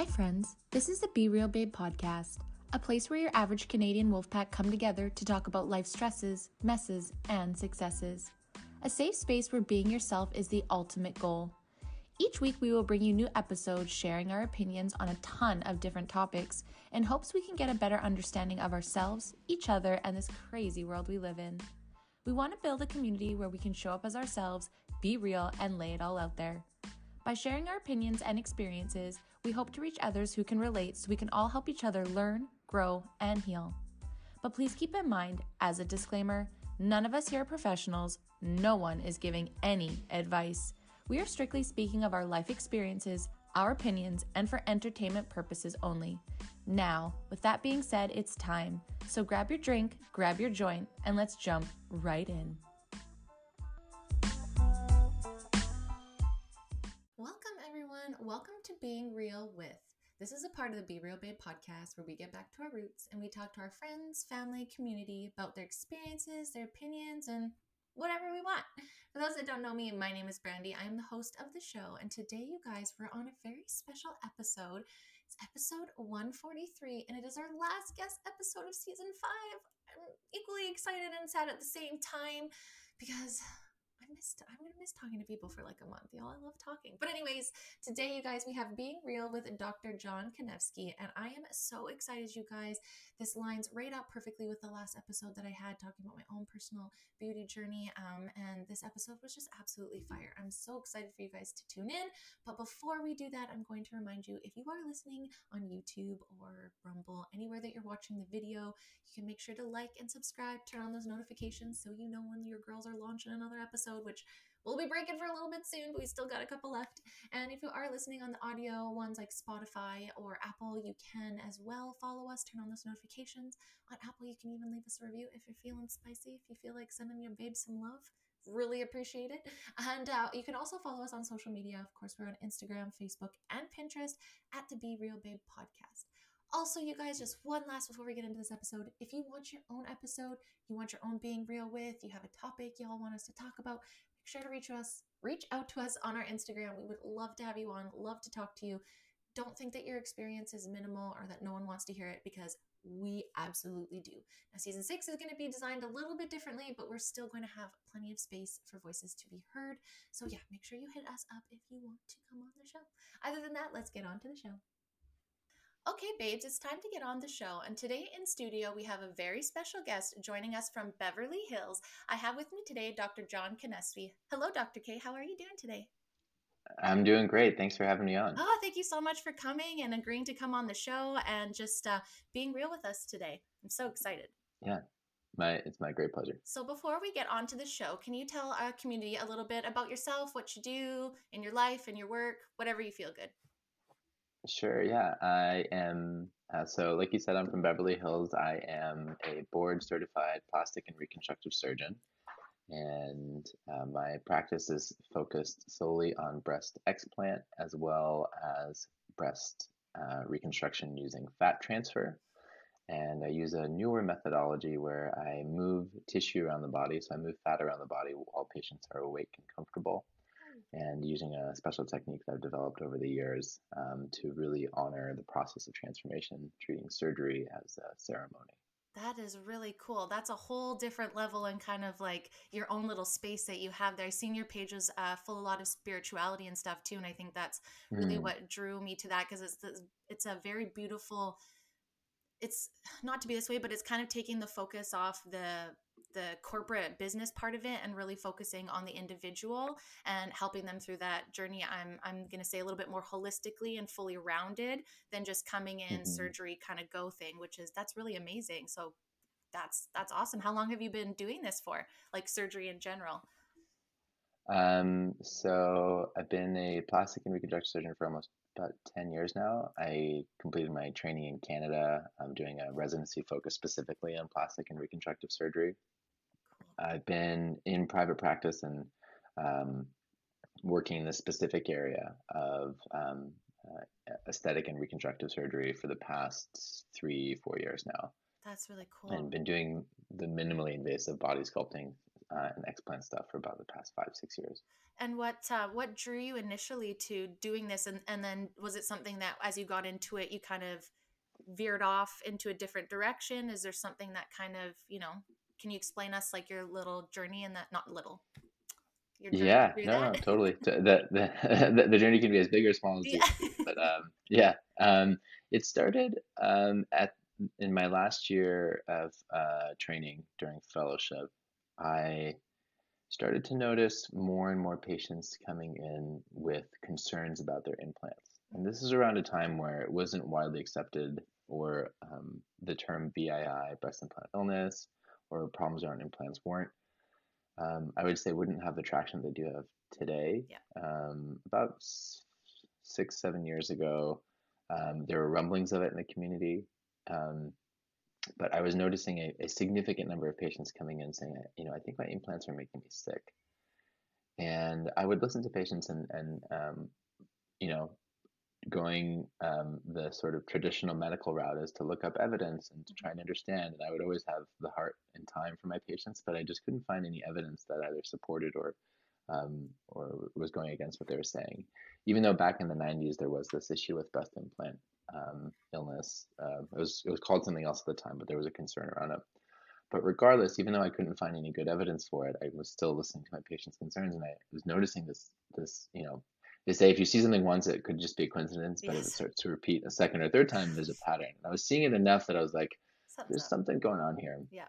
Hi, friends. This is the Be Real Babe podcast, a place where your average Canadian wolfpack come together to talk about life stresses, messes, and successes. A safe space where being yourself is the ultimate goal. Each week, we will bring you new episodes sharing our opinions on a ton of different topics in hopes we can get a better understanding of ourselves, each other, and this crazy world we live in. We want to build a community where we can show up as ourselves, be real, and lay it all out there. By sharing our opinions and experiences, we hope to reach others who can relate so we can all help each other learn, grow, and heal. But please keep in mind, as a disclaimer, none of us here are professionals, no one is giving any advice. We are strictly speaking of our life experiences, our opinions, and for entertainment purposes only. Now, with that being said, it's time. So grab your drink, grab your joint, and let's jump right in. Welcome to Being Real with. This is a part of the Be Real Babe podcast where we get back to our roots and we talk to our friends, family, community about their experiences, their opinions, and whatever we want. For those that don't know me, my name is Brandy. I am the host of the show, and today, you guys, we're on a very special episode. It's episode 143, and it is our last guest episode of season five. I'm equally excited and sad at the same time because I missed I'm gonna miss talking to people for like a month. Y'all, I love talking. But anyways, today you guys we have Being Real with Dr. Jon Kanevsky, and I am so excited, you guys. This lines right up perfectly with the last episode that I had talking about my own personal beauty journey. Um, and this episode was just absolutely fire. I'm so excited for you guys to tune in. But before we do that, I'm going to remind you if you are listening on YouTube or Rumble, anywhere that you're watching the video, you can make sure to like and subscribe, turn on those notifications so you know when your girls are launching another episode, which we'll be breaking for a little bit soon, but we still got a couple left. And if you are listening on the audio ones like Spotify or Apple, you can as well follow us, turn on those notifications. On Apple, you can even leave us a review if you're feeling spicy, if you feel like sending your babe some love. Really appreciate it. And uh, you can also follow us on social media. Of course, we're on Instagram, Facebook, and Pinterest at the Be Real Babe podcast. Also, you guys, just one last before we get into this episode. If you want your own episode, you want your own being real with, you have a topic y'all want us to talk about, make sure to reach us, reach out to us on our Instagram. We would love to have you on, love to talk to you. Don't think that your experience is minimal or that no one wants to hear it because we absolutely do. Now, season six is going to be designed a little bit differently, but we're still going to have plenty of space for voices to be heard. So, yeah, make sure you hit us up if you want to come on the show. Other than that, let's get on to the show. Okay, babes, it's time to get on the show. And today in studio, we have a very special guest joining us from Beverly Hills. I have with me today Dr. Jon Kanevsky. Hello, Dr. K. How are you doing today? I'm doing great. Thanks for having me on. Oh, thank you so much for coming and agreeing to come on the show and just uh, being real with us today. I'm so excited. Yeah, my it's my great pleasure. So before we get on to the show, can you tell our community a little bit about yourself, what you do in your life and your work, whatever you feel good? Sure, yeah. I am, uh, so like you said, I'm from Beverly Hills. I am a board certified plastic and reconstructive surgeon. And uh, my practice is focused solely on breast explant as well as breast uh, reconstruction using fat transfer. And I use a newer methodology where I move tissue around the body. So I move fat around the body while patients are awake and comfortable and using a special technique that I've developed over the years um, to really honor the process of transformation, treating surgery as a ceremony. That is really cool. That's a whole different level and kind of like your own little space that you have there. I've seen your pages uh, full a lot of spirituality and stuff too, and I think that's really mm. what drew me to that because it's it's a very beautiful. It's not to be this way, but it's kind of taking the focus off the the corporate business part of it and really focusing on the individual and helping them through that journey i'm i'm going to say a little bit more holistically and fully rounded than just coming in mm-hmm. surgery kind of go thing which is that's really amazing so that's that's awesome how long have you been doing this for like surgery in general um so i've been a plastic and reconstructive surgeon for almost about 10 years now. I completed my training in Canada. I'm doing a residency focused specifically on plastic and reconstructive surgery. I've been in private practice and um, working in the specific area of um, uh, aesthetic and reconstructive surgery for the past three, four years now. That's really cool. And been doing the minimally invasive body sculpting uh, and explant stuff for about the past five six years. And what uh, what drew you initially to doing this, and and then was it something that as you got into it, you kind of veered off into a different direction? Is there something that kind of you know? Can you explain us like your little journey in that? Not little. yeah, no, no, totally. The, the the journey can be as big or small as yeah. you. But um, yeah, um, it started um, at in my last year of uh, training during fellowship. I started to notice more and more patients coming in with concerns about their implants. And this is around a time where it wasn't widely accepted, or um, the term BII, breast implant illness, or problems around implants weren't, um, I would say, wouldn't have the traction they do have today. Yeah. Um, about six, seven years ago, um, there were rumblings of it in the community. Um, but I was noticing a, a, significant number of patients coming in saying, you know, I think my implants are making me sick. And I would listen to patients and, and um, you know, going um, the sort of traditional medical route is to look up evidence and to try and understand. And I would always have the heart and time for my patients, but I just couldn't find any evidence that either supported or um, or was going against what they were saying. Even though back in the 90s there was this issue with breast implant um, illness. Uh, it was it was called something else at the time, but there was a concern around it. But regardless, even though I couldn't find any good evidence for it, I was still listening to my patients' concerns, and I was noticing this this you know they say if you see something once, it could just be a coincidence, but yes. if it starts to repeat a second or third time, there's a pattern. And I was seeing it enough that I was like, Something's there's up. something going on here. Yeah.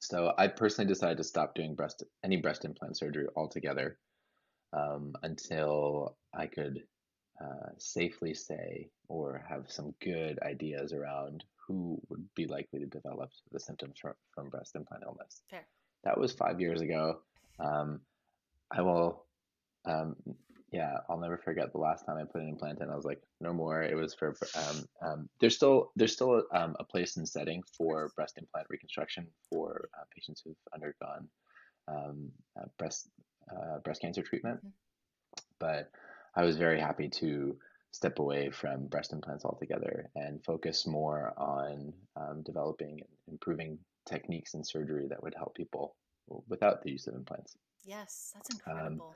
So I personally decided to stop doing breast any breast implant surgery altogether um, until I could uh, safely say or have some good ideas around who would be likely to develop the symptoms from, from breast implant illness. Fair. That was five years ago. Um, I will, um, yeah, I'll never forget the last time I put an implant in. I was like, no more. It was for um, um, there's still there's still a, um, a place and setting for breast implant reconstruction for uh, patients who've undergone um, uh, breast uh, breast cancer treatment, mm-hmm. but I was very happy to step away from breast implants altogether and focus more on um, developing and improving techniques in surgery that would help people without the use of implants. Yes, that's um, incredible.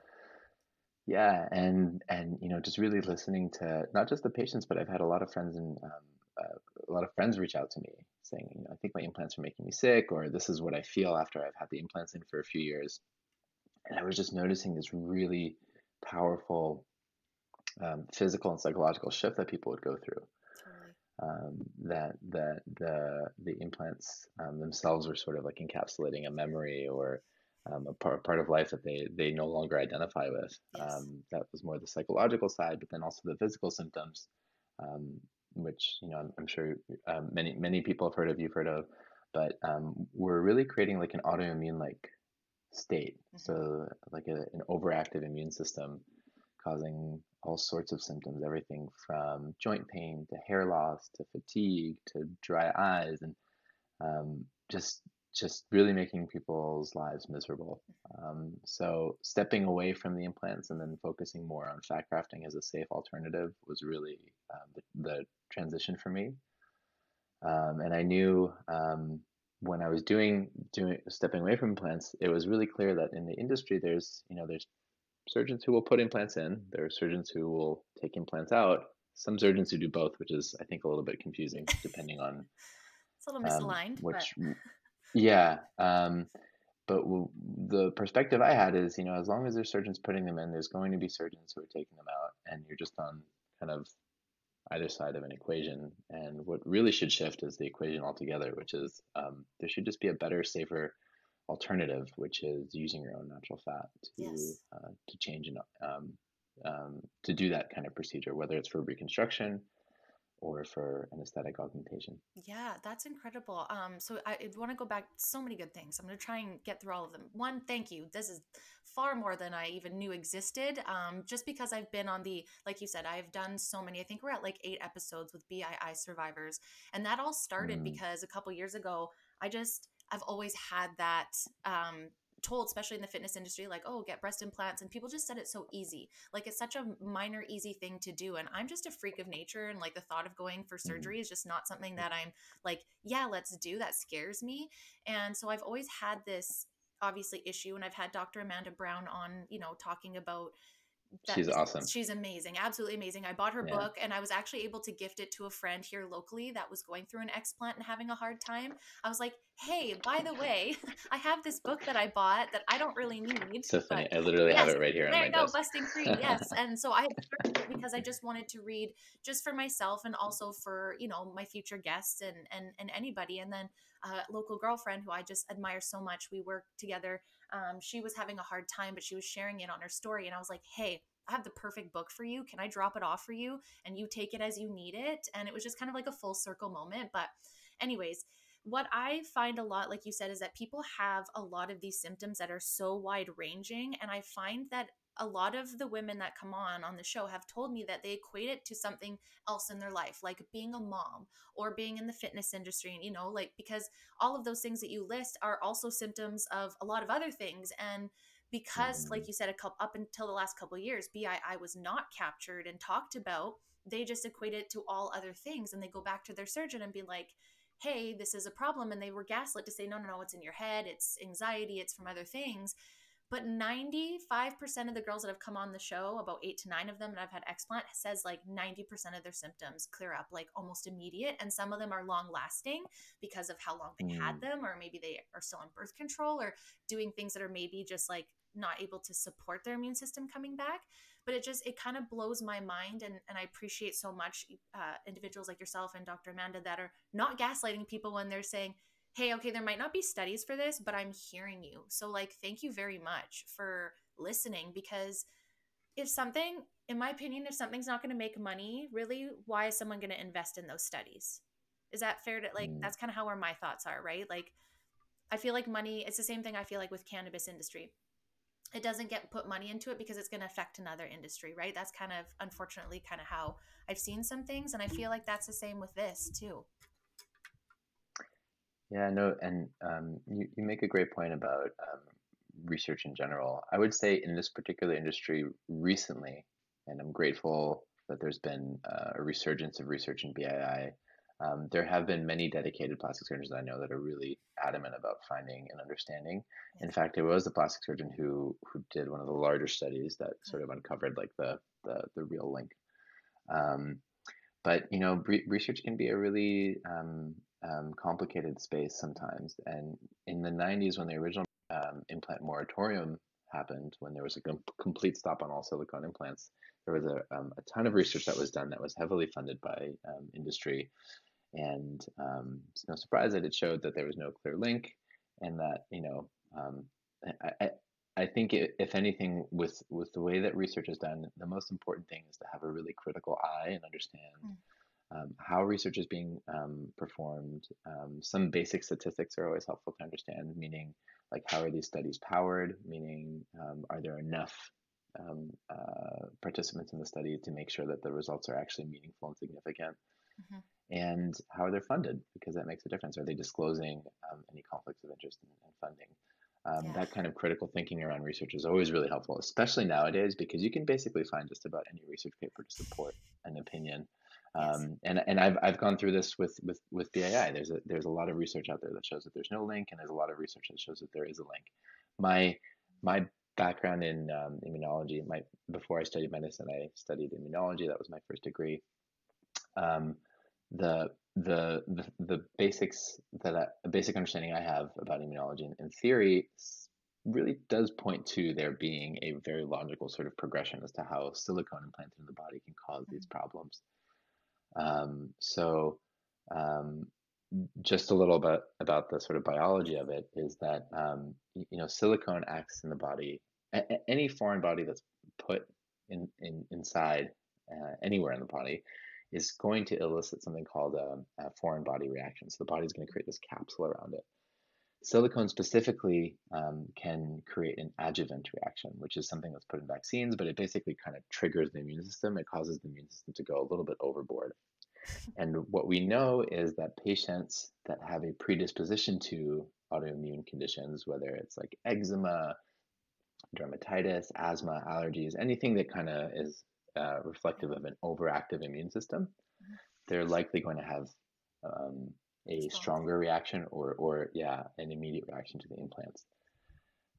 Yeah, and and you know just really listening to not just the patients, but I've had a lot of friends and um, uh, a lot of friends reach out to me saying, you know, I think my implants are making me sick, or this is what I feel after I've had the implants in for a few years. And I was just noticing this really powerful um, physical and psychological shift that people would go through. Um, that that the the implants um, themselves were sort of like encapsulating a memory or um, a part, part of life that they they no longer identify with. Yes. Um, that was more the psychological side, but then also the physical symptoms, um, which you know I'm, I'm sure many many people have heard of, you've heard of, but we're really creating like an autoimmune like state. Mm-hmm. So like a, an overactive immune system causing all sorts of symptoms, everything from joint pain to hair loss to fatigue to dry eyes, and um, just just really making people's lives miserable. Um, so stepping away from the implants and then focusing more on fat grafting as a safe alternative was really um, the, the, transition for me. Um, and I knew um, when I was doing doing stepping away from implants, it was really clear that in the industry there's you know there's surgeons who will put implants in. There are surgeons who will take implants out. Some surgeons who do both, which is I think a little bit confusing depending on. it's a little misaligned. Um, which, but... yeah, um, but w- the perspective I had is, you know, as long as there's surgeons putting them in, there's going to be surgeons who are taking them out, and you're just on kind of either side of an equation. And what really should shift is the equation altogether, which is um, there should just be a better, safer alternative, which is using your own natural fat to yes. uh, to change and um, um, to do that kind of procedure, whether it's for reconstruction or for an aesthetic augmentation. Yeah, that's incredible. Um, so I, I want to go back so many good things. I'm going to try and get through all of them. One, thank you. This is far more than I even knew existed. Um, just because I've been on the, like you said, I've done so many. I think we're at like eight episodes with BII survivors, and that all started mm. because a couple years ago, I just I've always had that um, told, especially in the fitness industry, like, oh, get breast implants. And people just said it's so easy. Like, it's such a minor, easy thing to do. And I'm just a freak of nature. And like, the thought of going for mm-hmm. surgery is just not something that I'm like, yeah, let's do. That scares me. And so I've always had this obviously issue and i've had dr amanda brown on you know talking about she's awesome. She's amazing, absolutely amazing. I bought her yeah. book and I was actually able to gift it to a friend here locally that was going through an explant and having a hard time. I was like, "Hey, by the way, I have this book that I bought that I don't really need." So funny. I literally yes, have it right here. There you go, desk. busting free. Yes, and so I because I just wanted to read just for myself and also for you know my future guests and and and anybody. And then a local girlfriend who I just admire so much. We work together um, she was having a hard time, but she was sharing it on her story. And I was like, hey, I have the perfect book for you. Can I drop it off for you? And you take it as you need it. And it was just kind of like a full circle moment. But, anyways, what I find a lot, like you said, is that people have a lot of these symptoms that are so wide ranging. And I find that a lot of the women that come on on the show have told me that they equate it to something else in their life like being a mom or being in the fitness industry and you know like because all of those things that you list are also symptoms of a lot of other things and because like mm. you said a couple up until the last couple years BII was not captured and talked about they just equate it to all other things and they go back to their surgeon and be like hey this is a problem and they were gaslit to say no no no it's in your head it's anxiety it's from other things but 95% of the girls that have come on the show about eight to nine of them and i've had explant says like 90% of their symptoms clear up like almost immediate and some of them are long lasting because of how long they mm. had them or maybe they are still on birth control or doing things that are maybe just like not able to support their immune system coming back but it just it kind of blows my mind and, and i appreciate so much uh, individuals like yourself and dr amanda that are not gaslighting people when they're saying hey, okay, there might not be studies for this, but I'm hearing you. So, like, thank you very much for listening because if something, in my opinion, if something's not going to make money, really, why is someone going to invest in those studies? Is that fair to like, mm. that's kind of how where my thoughts are, right? Like, I feel like money, it's the same thing I feel like with cannabis industry. It doesn't get put money into it because it's going to affect another industry, right? That's kind of unfortunately kind of how I've seen some things. And I feel like that's the same with this too. Yeah, no, and um, you, you make a great point about um, research in general. I would say in this particular industry recently, and I'm grateful that there's been uh, a resurgence of research in BII. Um, there have been many dedicated plastic surgeons that I know that are really adamant about finding and understanding. In fact, it was a plastic surgeon who who did one of the larger studies that sort of uncovered like the the, the real link. Um, but you know, research can be a really um, um, complicated space sometimes. And in the 90s, when the original um, implant moratorium happened, when there was a com- complete stop on all silicone implants, there was a, um, a ton of research that was done that was heavily funded by um, industry. And um, it's no surprise that it showed that there was no clear link and that, you know, um, I, I, I think if anything, with, with the way that research is done, the most important thing is to have a really critical eye and understand mm um, how research is being um, performed. Um, some basic statistics are always helpful to understand, meaning like how are these studies powered, meaning um, are there enough um, uh, participants in the study to make sure that the results are actually meaningful and significant. Mm-hmm. And how are they funded? Because that makes a difference. Are they disclosing um, any conflicts of interest in, in funding? Um, yeah. That kind of critical thinking around research is always really helpful, especially nowadays, because you can basically find just about any research paper to support an opinion um, and and I've I've gone through this with with with BII. There's a there's a lot of research out there that shows that there's no link, and there's a lot of research that shows that there is a link. My my background in um, immunology, my before I studied medicine, I studied immunology. That was my first degree. Um, the, the the the basics that I, a basic understanding I have about immunology in, in theory really does point to there being a very logical sort of progression as to how silicone implanted in the body can cause these mm-hmm. problems. Um, so, um, just a little bit about the sort of biology of it is that um, you know silicone acts in the body. A- any foreign body that's put in, in inside uh, anywhere in the body is going to elicit something called a, a foreign body reaction. So the body's going to create this capsule around it. Silicone specifically um, can create an adjuvant reaction, which is something that's put in vaccines, but it basically kind of triggers the immune system. It causes the immune system to go a little bit overboard. And what we know is that patients that have a predisposition to autoimmune conditions, whether it's like eczema, dermatitis, asthma, allergies, anything that kind of is uh, reflective of an overactive immune system, mm-hmm. they're likely going to have um, a stronger reaction or or yeah an immediate reaction to the implants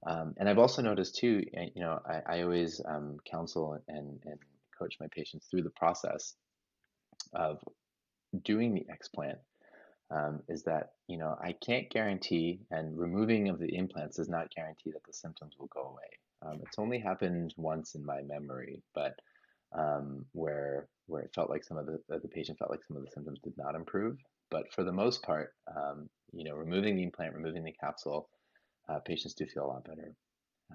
Um, and I've also noticed too, you know, I, I always um, counsel and, and coach my patients through the process of doing the explant. Um, is that you know I can't guarantee, and removing of the implants does not guarantee that the symptoms will go away. Um, it's only happened once in my memory, but um, where where it felt like some of the the patient felt like some of the symptoms did not improve. But for the most part, um, you know, removing the implant, removing the capsule, uh, patients do feel a lot better.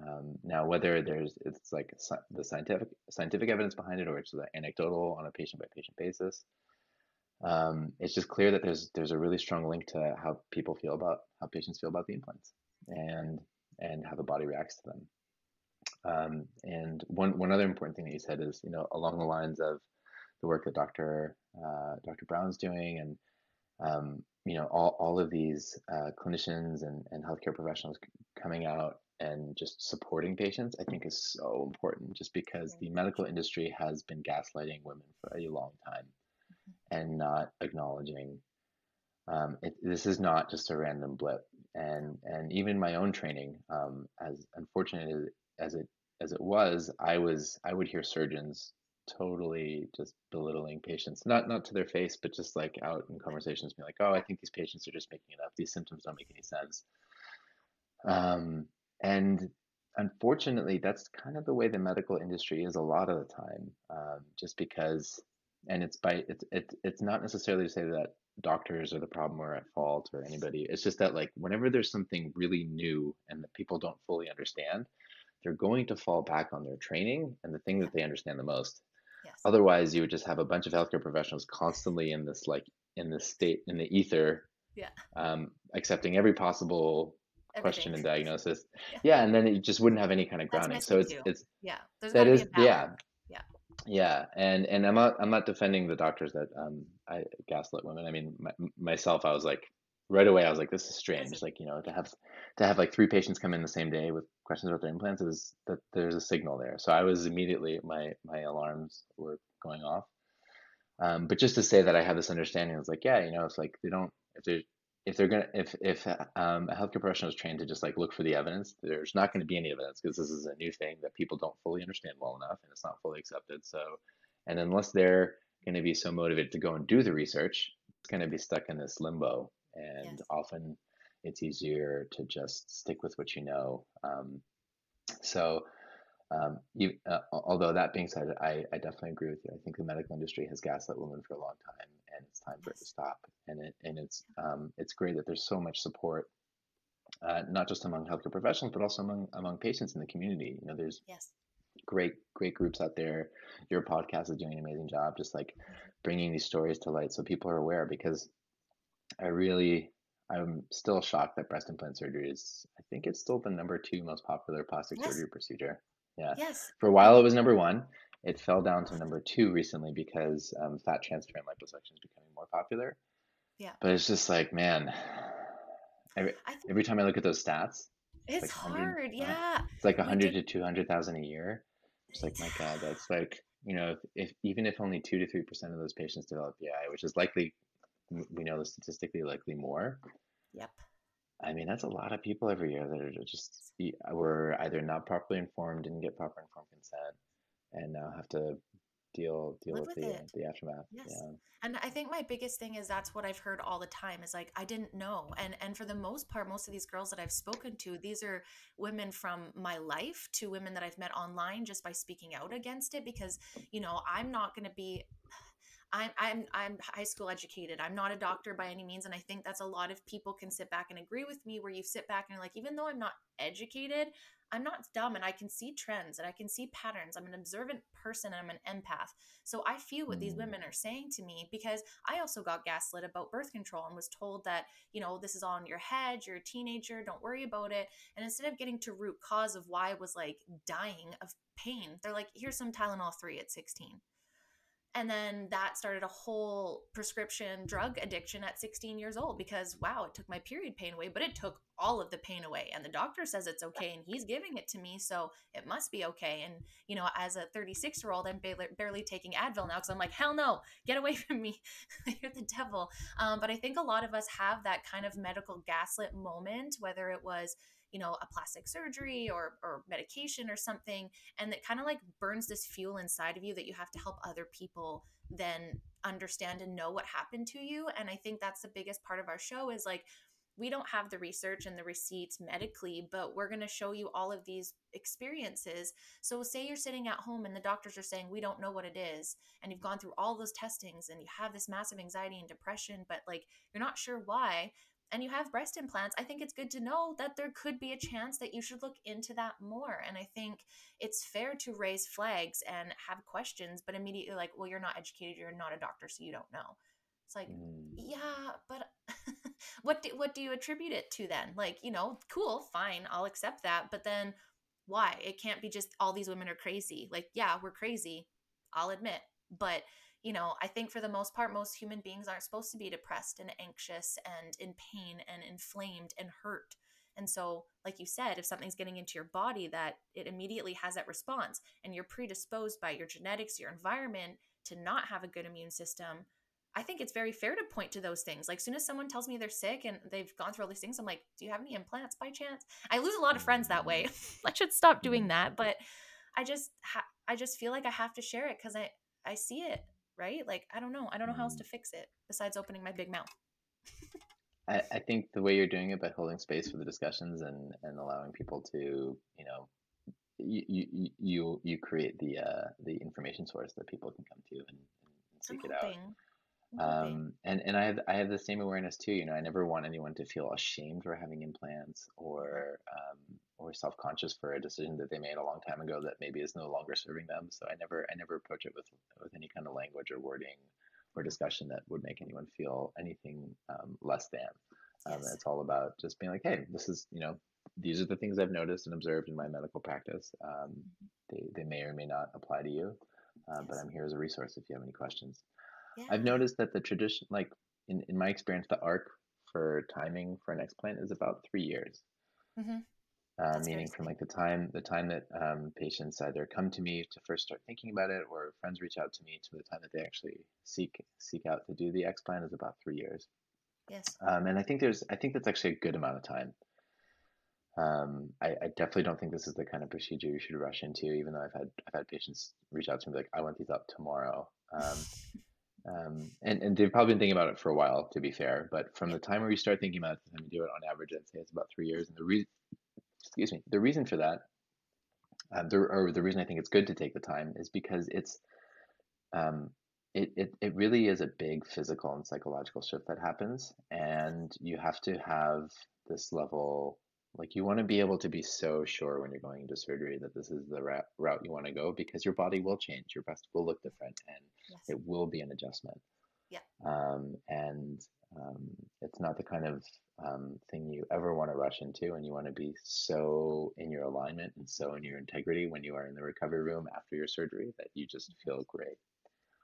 Um, now, whether there's it's like the scientific scientific evidence behind it, or it's anecdotal on a patient by patient basis, um, it's just clear that there's there's a really strong link to how people feel about how patients feel about the implants and and how the body reacts to them. Um, and one one other important thing that you said is you know along the lines of the work that Dr. Uh, Dr. Brown's doing and um, you know all, all of these uh, clinicians and, and healthcare professionals coming out and just supporting patients i think is so important just because the medical industry has been gaslighting women for a long time and not acknowledging um, it, this is not just a random blip. And and even my own training um, as unfortunate as it as it was i was i would hear surgeons totally just belittling patients not not to their face but just like out in conversations being like oh i think these patients are just making it up these symptoms don't make any sense um, and unfortunately that's kind of the way the medical industry is a lot of the time um, just because and it's by it's it's it's not necessarily to say that doctors are the problem or at fault or anybody. It's just that like whenever there's something really new and that people don't fully understand, they're going to fall back on their training and the thing that they understand the most. Yes. Otherwise, you would just have a bunch of healthcare professionals constantly in this like in this state in the ether, yeah, um, accepting every possible question and diagnosis. Yeah. yeah. and then it just wouldn't have any kind of grounding. So it's too. it's yeah, There's that is yeah yeah, and and I'm not I'm not defending the doctors that um I gaslit women. I mean my, myself, I was like right away I was like this is strange. Like you know to have to have like three patients come in the same day with questions about their implants is that there's a signal there. So I was immediately my my alarms were going off. Um, but just to say that I have this understanding, it's like yeah, you know, it's like they don't if they if they're gonna if if um, a healthcare professional is trained to just like look for the evidence, there's not going to be any evidence because this is a new thing that people don't fully understand well enough and it's not fully accepted. So, and unless they're going to be so motivated to go and do the research, it's going to be stuck in this limbo. And yes. often, it's easier to just stick with what you know. Um, so, um, you, uh, although that being said, I, I definitely agree with you. I think the medical industry has gaslit women for a long time, and it's time for it to stop. And it and it's um, it's great that there's so much support, uh, not just among healthcare professionals, but also among among patients in the community. You know, there's yes. great great groups out there. Your podcast is doing an amazing job, just like bringing these stories to light so people are aware. Because I really I'm still shocked that breast implant surgery is I think it's still the number two most popular plastic yes. surgery procedure. Yeah. Yes. For a while it was number one. It fell down to number two recently because um, fat transfer and liposuction is becoming more popular. Yeah. But it's just like, man, every, every time I look at those stats, it's, like hard. Yeah. It's like 100 to 200,000 a year. It's like, my God, that's like, you know, if, if even if only two to 3% of those patients develop BI, which is likely, we know the statistically likely more. Yep. I mean, that's a lot of people every year that are just were either not properly informed, didn't get proper informed consent, and now have to deal deal with, with, the it. the aftermath. Yes. Yeah. And I think my biggest thing is that's what I've heard all the time is like I didn't know. And and for the most part most of these girls that I've spoken to, these are women from my life to women that I've met online just by speaking out against it because, you know, I'm not going to be I'm I'm I'm high school educated. I'm not a doctor by any means, and I think that's a lot of people can sit back and agree with me. Where you sit back and you're like, even though I'm not educated, I'm not dumb, and I can see trends and I can see patterns. I'm an observant person, and I'm an empath. So I feel what these mm. women are saying to me because I also got gaslit about birth control and was told that you know this is all in your head. You're a teenager. Don't worry about it. And instead of getting to root cause of why I was like dying of pain, they're like, here's some Tylenol three at 16 and then that started a whole prescription drug addiction at 16 years old because wow it took my period pain away but it took all of the pain away. And the doctor says it's okay and he's giving it to me so it must be okay. And you know as a 36 year old i'm barely, taking advil now because i'm like hell no get away from me. You're the devil. Um, but i think a lot of us have that kind of medical gaslit moment whether it was you know, a plastic surgery or or medication or something and it kind of like burns this fuel inside of you that you have to help other people then understand and know what happened to you and I think that's the biggest part of our show is like we don't have the research and the receipts medically, but we're going to show you all of these experiences. So, say you're sitting at home and the doctors are saying, We don't know what it is. And you've gone through all those testings and you have this massive anxiety and depression, but like you're not sure why and you have breast implants, I think it's good to know that there could be a chance that you should look into that more. And I think it's fair to raise flags and have questions, but immediately like, well, you're not educated, you're not a doctor, so you don't know. It's like, mm. yeah, but what do, what do you attribute it to then? Like, you know, cool, fine, I'll accept that, but then why? It can't be just all these women are crazy. Like, yeah, we're crazy. I'll admit, but you know, I think for the most part, most human beings aren't supposed to be depressed and anxious and in pain and inflamed and hurt. And so, like you said, if something's getting into your body, that it immediately has that response, and you're predisposed by your genetics, your environment to not have a good immune system. I think it's very fair to point to those things. Like, soon as someone tells me they're sick and they've gone through all these things, I'm like, "Do you have any implants by chance?" I lose a lot of friends that way. I should stop doing mm-hmm. that, but I just, ha- I just feel like I have to share it because I, I see it right? Like, I don't know. I don't know how else to mm. fix it besides opening my big mouth. I, I think the way you're doing it by holding space for the discussions and, and allowing people to, you know, you you you, you create the uh, the information source that people can come to and, and seek I'm it hoping. out um, and and I have I have the same awareness too. You know, I never want anyone to feel ashamed for having implants or um, or self conscious for a decision that they made a long time ago that maybe is no longer serving them. So I never I never approach it with with any kind of language or wording or discussion that would make anyone feel anything um, less than. Um, yes. It's all about just being like, hey, this is you know these are the things I've noticed and observed in my medical practice. Um, they they may or may not apply to you, uh, yes. but I'm here as a resource if you have any questions. Yeah. I've noticed that the tradition, like in, in my experience, the arc for timing for an explant is about three years. Mm-hmm. Uh, meaning from like the time the time that um, patients either come to me to first start thinking about it, or friends reach out to me to the time that they actually seek seek out to do the explant is about three years. Yes. Um, and I think there's I think that's actually a good amount of time. Um, I, I, definitely don't think this is the kind of procedure you should rush into, even though I've had I've had patients reach out to me like, I want these up tomorrow. Um, and, and they've probably been thinking about it for a while, to be fair. But from the time where you start thinking about it the time you do it, on average, I'd say it's about three years. And the reason, excuse me, the reason for that, uh, the, or the reason I think it's good to take the time is because it's, um, it, it, it really is a big physical and psychological shift that happens. And you have to have this level like you want to be able to be so sure when you're going into surgery that this is the route you want to go because your body will change, your breast will look different, and yes. it will be an adjustment. Yeah. Um, and um, it's not the kind of um, thing you ever want to rush into, and you want to be so in your alignment and so in your integrity when you are in the recovery room after your surgery that you just feel great.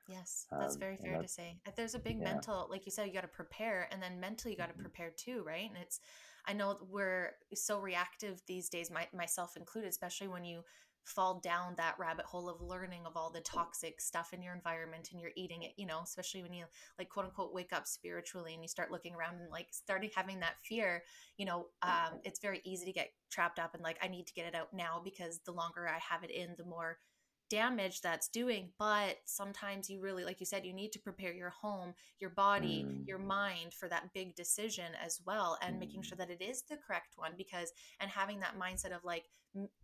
Yes, that's um, very fair that's, to say. There's a big yeah. mental, like you said, you got to prepare, and then mentally you got to mm-hmm. prepare too, right? And it's I know we're so reactive these days, my, myself included, especially when you fall down that rabbit hole of learning of all the toxic stuff in your environment and you're eating it, you know, especially when you like quote unquote wake up spiritually and you start looking around and like starting having that fear, you know, um, it's very easy to get trapped up and like, I need to get it out now because the longer I have it in, the more damage that's doing but sometimes you really like you said you need to prepare your home your body mm. your mind for that big decision as well and mm. making sure that it is the correct one because and having that mindset of like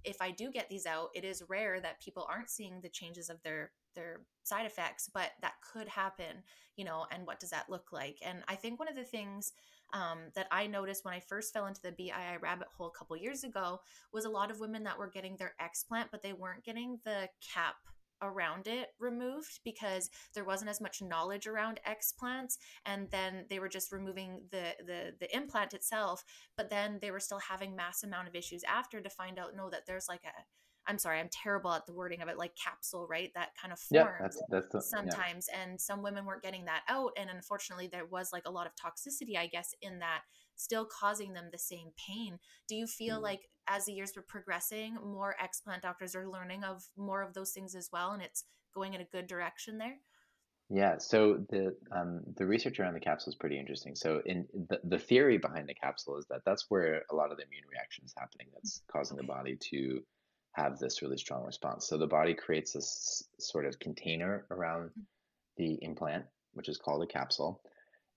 if i do get these out it is rare that people aren't seeing the changes of their their side effects but that could happen you know and what does that look like and i think one of the things um, that I noticed when I first fell into the BII rabbit hole a couple years ago was a lot of women that were getting their explant, but they weren't getting the cap around it removed because there wasn't as much knowledge around explants and then they were just removing the the the implant itself but then they were still having mass amount of issues after to find out no that there's like a I'm sorry, I'm terrible at the wording of it, like capsule, right? That kind of form yeah, that's, that's the, sometimes. Yeah. And some women weren't getting that out. And unfortunately, there was like a lot of toxicity, I guess, in that, still causing them the same pain. Do you feel mm. like as the years were progressing, more explant doctors are learning of more of those things as well? And it's going in a good direction there? Yeah, so the um, the research around the capsule is pretty interesting. So in the, the theory behind the capsule is that that's where a lot of the immune reaction is happening that's causing the body to have this really strong response. So the body creates this sort of container around the implant, which is called a capsule.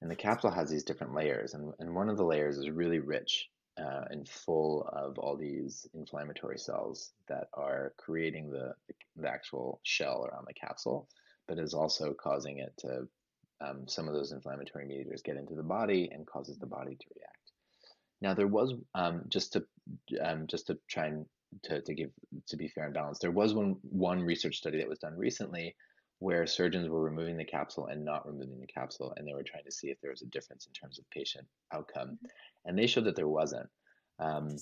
And the capsule has these different layers, and, and one of the layers is really rich uh, and full of all these inflammatory cells that are creating the, the, the actual shell around the capsule, but is also causing it to, um, some of those inflammatory mediators get into the body and causes the body to react. Now there was um, just to um, just to try and to, to give to be fair and balanced, there was one one research study that was done recently where surgeons were removing the capsule and not removing the capsule, and they were trying to see if there was a difference in terms of patient outcome, and they showed that there wasn't. Um,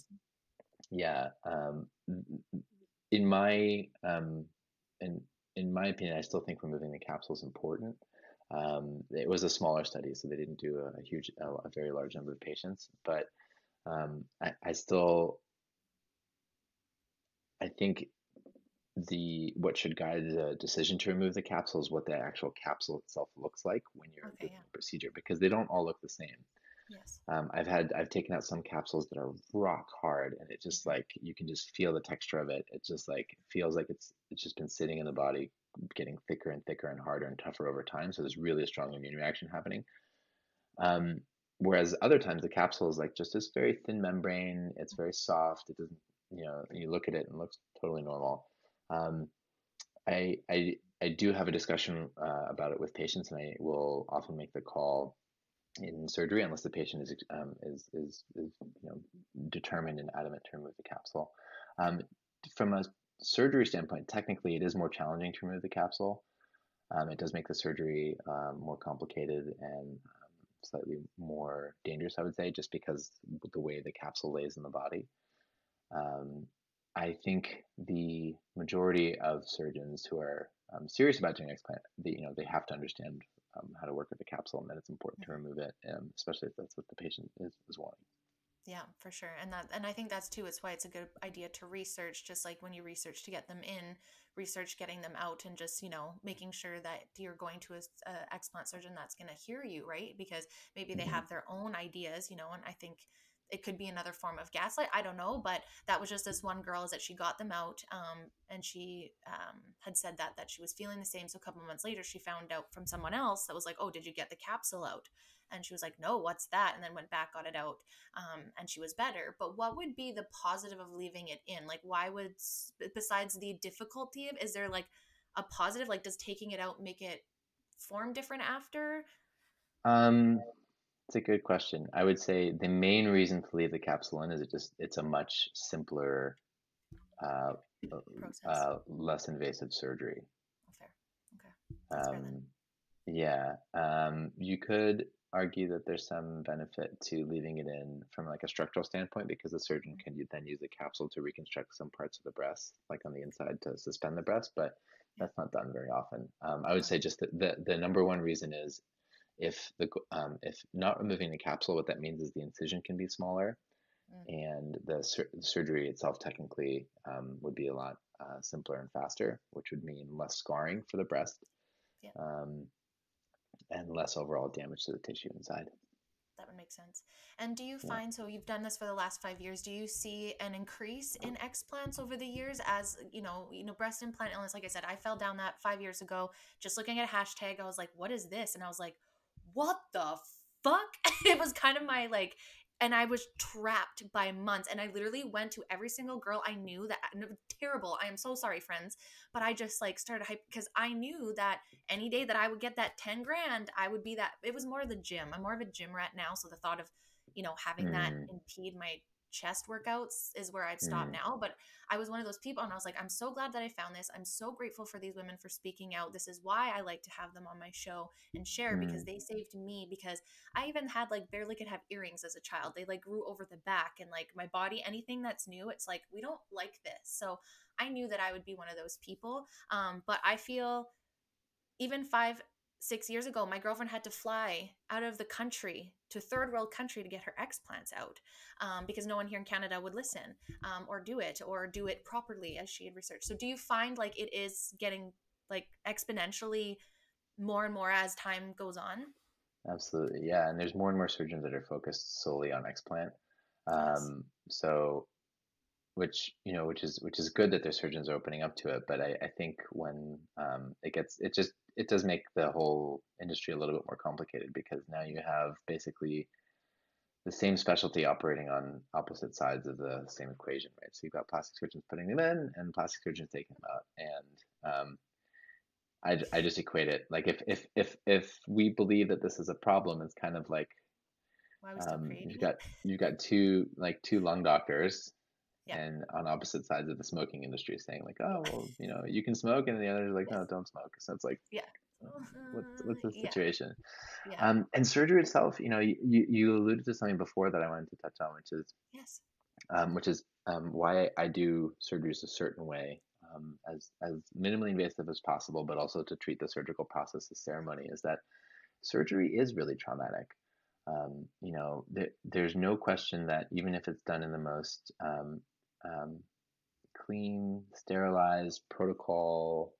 yeah, um, in my um, in in my opinion, I still think removing the capsule is important. Um, it was a smaller study, so they didn't do a, a huge, a, a very large number of patients, but um, I, I still I think the what should guide the decision to remove the capsule is what the actual capsule itself looks like when you're Okay, doing yeah. the procedure because they don't all look the same. Yes. Um, I've had I've taken out some capsules that are rock hard and it just like you can just feel the texture of it. It just like feels like it's it's just been sitting in the body, getting thicker and thicker and harder and tougher over time. So there's really a strong immune reaction happening. Um, whereas other times the capsule is like just this very thin membrane. It's very soft. It doesn't, you know, you look at it and it looks totally normal. Um, I, I, I do have a discussion uh, about it with patients, and I will often make the call in surgery unless the patient is um, is, is is you know determined and adamant to remove the capsule. Um, from a surgery standpoint, technically, it is more challenging to remove the capsule. Um, it does make the surgery um, more complicated and um, slightly more dangerous, I would say, just because the way the capsule lays in the body. Um, I think the majority of surgeons who are um, serious about doing explant, the, you know, they have to understand um, how to work with the capsule and that it's important to Mhm. remove it, um, especially if that's what the patient is, is wanting. Yeah, for sure. And that and I think that's too it's why it's a good idea to research just like when you research to get them in, research getting them out and just, you know, making sure that you're going to a, a explant surgeon that's going to hear you, right? Because maybe they hmm have their own ideas, you know, and I think it could be another form of gaslight. I don't know, but that was just this one girl is that she got them out um, and she um, had said that that she was feeling the same. So a couple months later, she found out from someone else that was like, "Oh, did you get the capsule out?" And she was like, "No, what's that?" And then went back, got it out, um, and she was better. But what would be the positive of leaving it in? Like, why would besides the difficulty of is there like a positive? Like, does taking it out make it form different after? Um, it's a good question. I would say the main reason to leave the capsule in is it just it's a much simpler, uh, uh, less invasive surgery. Oh, fair. Okay, that's. Um, yeah, um, you could argue that there's some benefit to leaving it in from like a structural standpoint because the surgeon can u- then use the capsule to reconstruct some parts of the breast, like on the inside to suspend the breast, but that's not done very often. Um, I would say just that the, the number one reason is if the um, if not removing the capsule, what that means is the incision can be smaller Mm, and the, sur- the surgery itself technically um, would be a lot uh, simpler and faster, which would mean less scarring for the breast yeah, um, and less overall damage to the tissue inside. that would make sense. And do you Yeah. find so you've done this for the last five years? Do you see an increase in explants over the years as you know, you know, breast implant illness? Like I said, I fell down that five years ago. Just looking at a hashtag, I was like, "What is this?" And I was like, "What the fuck?" it was kind of my like, and I was trapped by months. And I literally went to every single girl I knew that no, terrible. I am so sorry, friends, but I just like started hype because I knew that any day that I would get that 10 grand, I would be that. It was more of the gym. I'm more of a gym rat now. So the thought of, you know, having that Mm, impede my chest workouts is where I'd stop mm, now. But I was one of those people and I was like, I'm so glad that I found this. I'm so grateful for these women for speaking out. This is why I like to have them on my show and share because mm, they saved me because I even had like barely could have earrings as a child. They like grew over the back and like my body, anything that's new, it's like we don't like this. So I knew that I would be one of those people. Um, but I feel even five, six years ago, my girlfriend had to fly out of the country to third world country to get her explants out um, because no one here in Canada would listen um, or do it or do it properly as she had researched. So do you find like it is getting like exponentially more and more as time goes on. Absolutely, yeah. And there's more and more surgeons that are focused solely on explant. Um, so, which you know, which is which is good that their surgeons are opening up to it. But I, I think when um, it gets, it just it does make the whole industry a little bit more complicated because now you have basically the same specialty operating on opposite sides of the same equation, right? So you've got plastic surgeons putting them in and plastic surgeons taking them out, and um, I, I just equate it like if if if if we believe that this is a problem, it's kind of like um, you've got you've got two like two lung doctors yeah. and on opposite sides of the smoking industry saying like oh well you know you can smoke and the others like no don't smoke so it's like yeah what's what's the situation yeah. yeah. um and surgery itself you know you you alluded to something before that i wanted to touch on which is yes um which is um why i do surgeries a certain way um, as as minimally invasive as possible, but also to treat the surgical process as ceremony, is that surgery is really traumatic. Um, you know, th- there's no question that even if it's done in the most um, um clean, sterilized, protocol,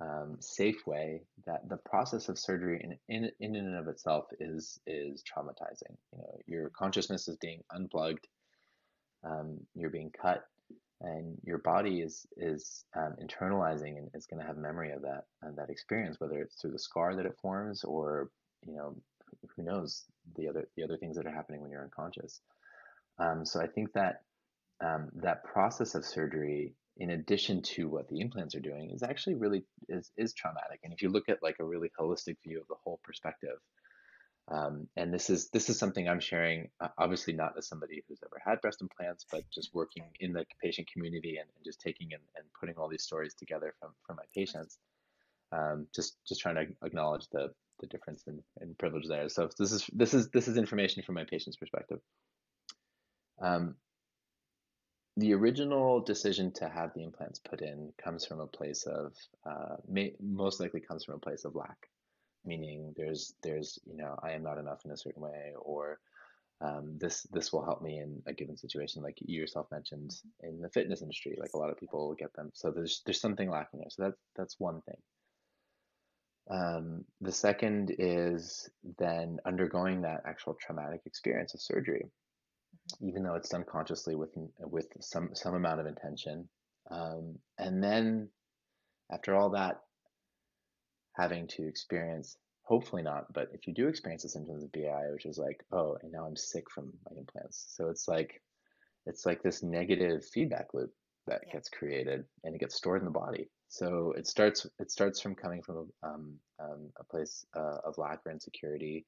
um, safe way, that the process of surgery in, in in and of itself is is traumatizing. You know, your consciousness is being unplugged. Um, you're being cut and your body is is um, internalizing and is going to have memory of that of that experience, whether it's through the scar that it forms or you know who knows the other the other things that are happening when you're unconscious. Um, so I think that um, that process of surgery, in addition to what the implants are doing, is actually really is is traumatic. And if you look at like a really holistic view of the whole perspective, um, and this is this is something I'm sharing, uh, obviously not as somebody who's ever had breast implants, but just working in the patient community and, and just taking and, and putting all these stories together from from my patients. Um, just just trying to acknowledge the the difference in, in privilege there. So this is this is this is information from my patient's perspective. Um, the original decision to have the implants put in comes from a place of uh, may, most likely comes from a place of lack meaning there's there's you know I am not enough in a certain way or um, this this will help me in a given situation like you yourself mentioned in the fitness industry like a lot of people get them so there's there's something lacking there so that's that's one thing um, the second is then undergoing that actual traumatic experience of surgery mm-hmm. even though it's done consciously with with some some amount of intention um, and then after all that having to experience hopefully not but if you do experience the symptoms of bi which is like oh and now i'm sick from my implants so it's like it's like this negative feedback loop that yeah. gets created and it gets stored in the body so it starts it starts from coming from um, um, a place uh, of lack or insecurity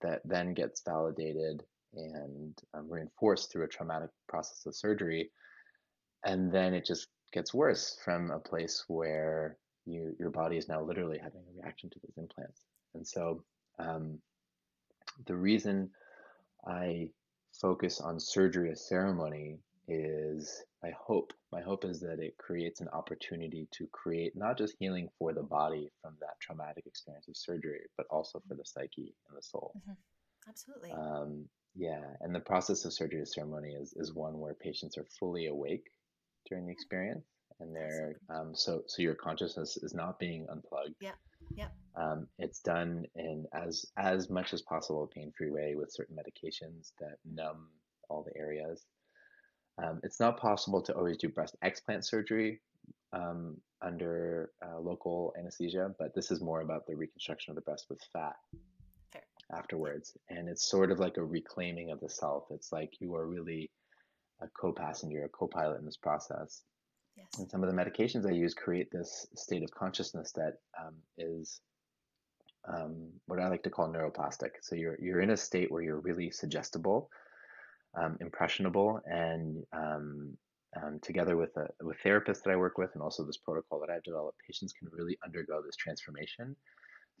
that then gets validated and um, reinforced through a traumatic process of surgery and then it just gets worse from a place where you, your body is now literally having a reaction to those implants. And so um, the reason I focus on surgery as ceremony is I hope, my hope is that it creates an opportunity to create not just healing for the body from that traumatic experience of surgery, but also for the psyche and the soul. Mm-hmm. Absolutely. Um, yeah, and the process of surgery ceremony is, is one where patients are fully awake during the experience and they're um, so so your consciousness is not being unplugged. Yeah, yeah. Um, it's done in as as much as possible pain free way with certain medications that numb all the areas. Um, it's not possible to always do breast explant surgery um, under uh, local anesthesia, but this is more about the reconstruction of the breast with fat Fair. afterwards, and it's sort of like a reclaiming of the self. It's like you are really a co-passenger, a co-pilot in this process. Yes. And some of the medications I use create this state of consciousness that um, is um, what I like to call neuroplastic. So you're you're in a state where you're really suggestible, um, impressionable, and um, um, together with a, with therapists that I work with, and also this protocol that I've developed, patients can really undergo this transformation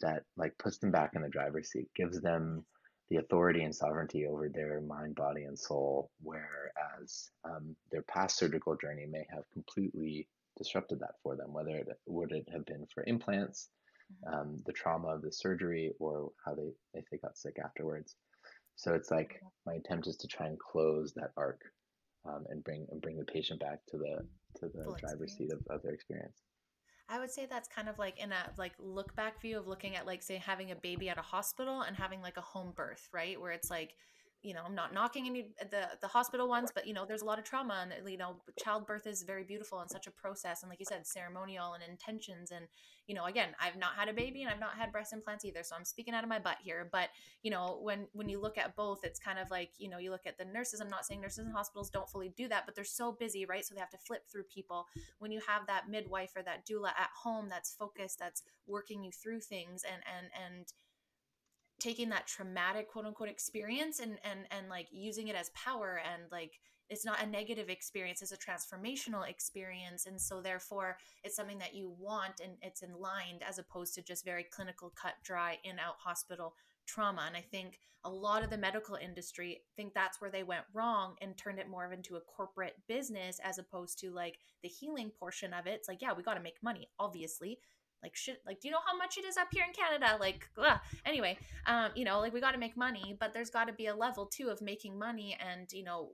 that like puts them back in the driver's seat, gives them the authority and sovereignty over their mind, body, and soul, whereas um, their past surgical journey may have completely disrupted that for them, whether it would it have been for implants, mm-hmm. um, the trauma of the surgery, or how they if they got sick afterwards. So it's like my attempt is to try and close that arc um, and bring and bring the patient back to the to the Full driver's experience. seat of, of their experience. I would say that's kind of like in a like look back view of looking at like say having a baby at a hospital and having like a home birth, right? Where it's like you know i'm not knocking any uh, the the hospital ones but you know there's a lot of trauma and you know childbirth is very beautiful and such a process and like you said ceremonial and intentions and you know again i've not had a baby and i've not had breast implants either so i'm speaking out of my butt here but you know when when you look at both it's kind of like you know you look at the nurses i'm not saying nurses in hospitals don't fully do that but they're so busy right so they have to flip through people. When you have that midwife or that doula at home that's focused that's working you through things and and and taking that traumatic quote unquote experience and and and like using it as power and like it's not a negative experience it's a transformational experience and so therefore it's something that you want and it's in line as opposed to just very clinical cut dry in out hospital trauma and i think a lot of the medical industry think that's where they went wrong and turned it more into a corporate business as opposed to like the healing portion of it. It's like yeah we got to make money obviously like shit like do you know how much it is up here in canada? Like ugh. anyway um you know like we got to make money but there's got to be a level too of making money and you know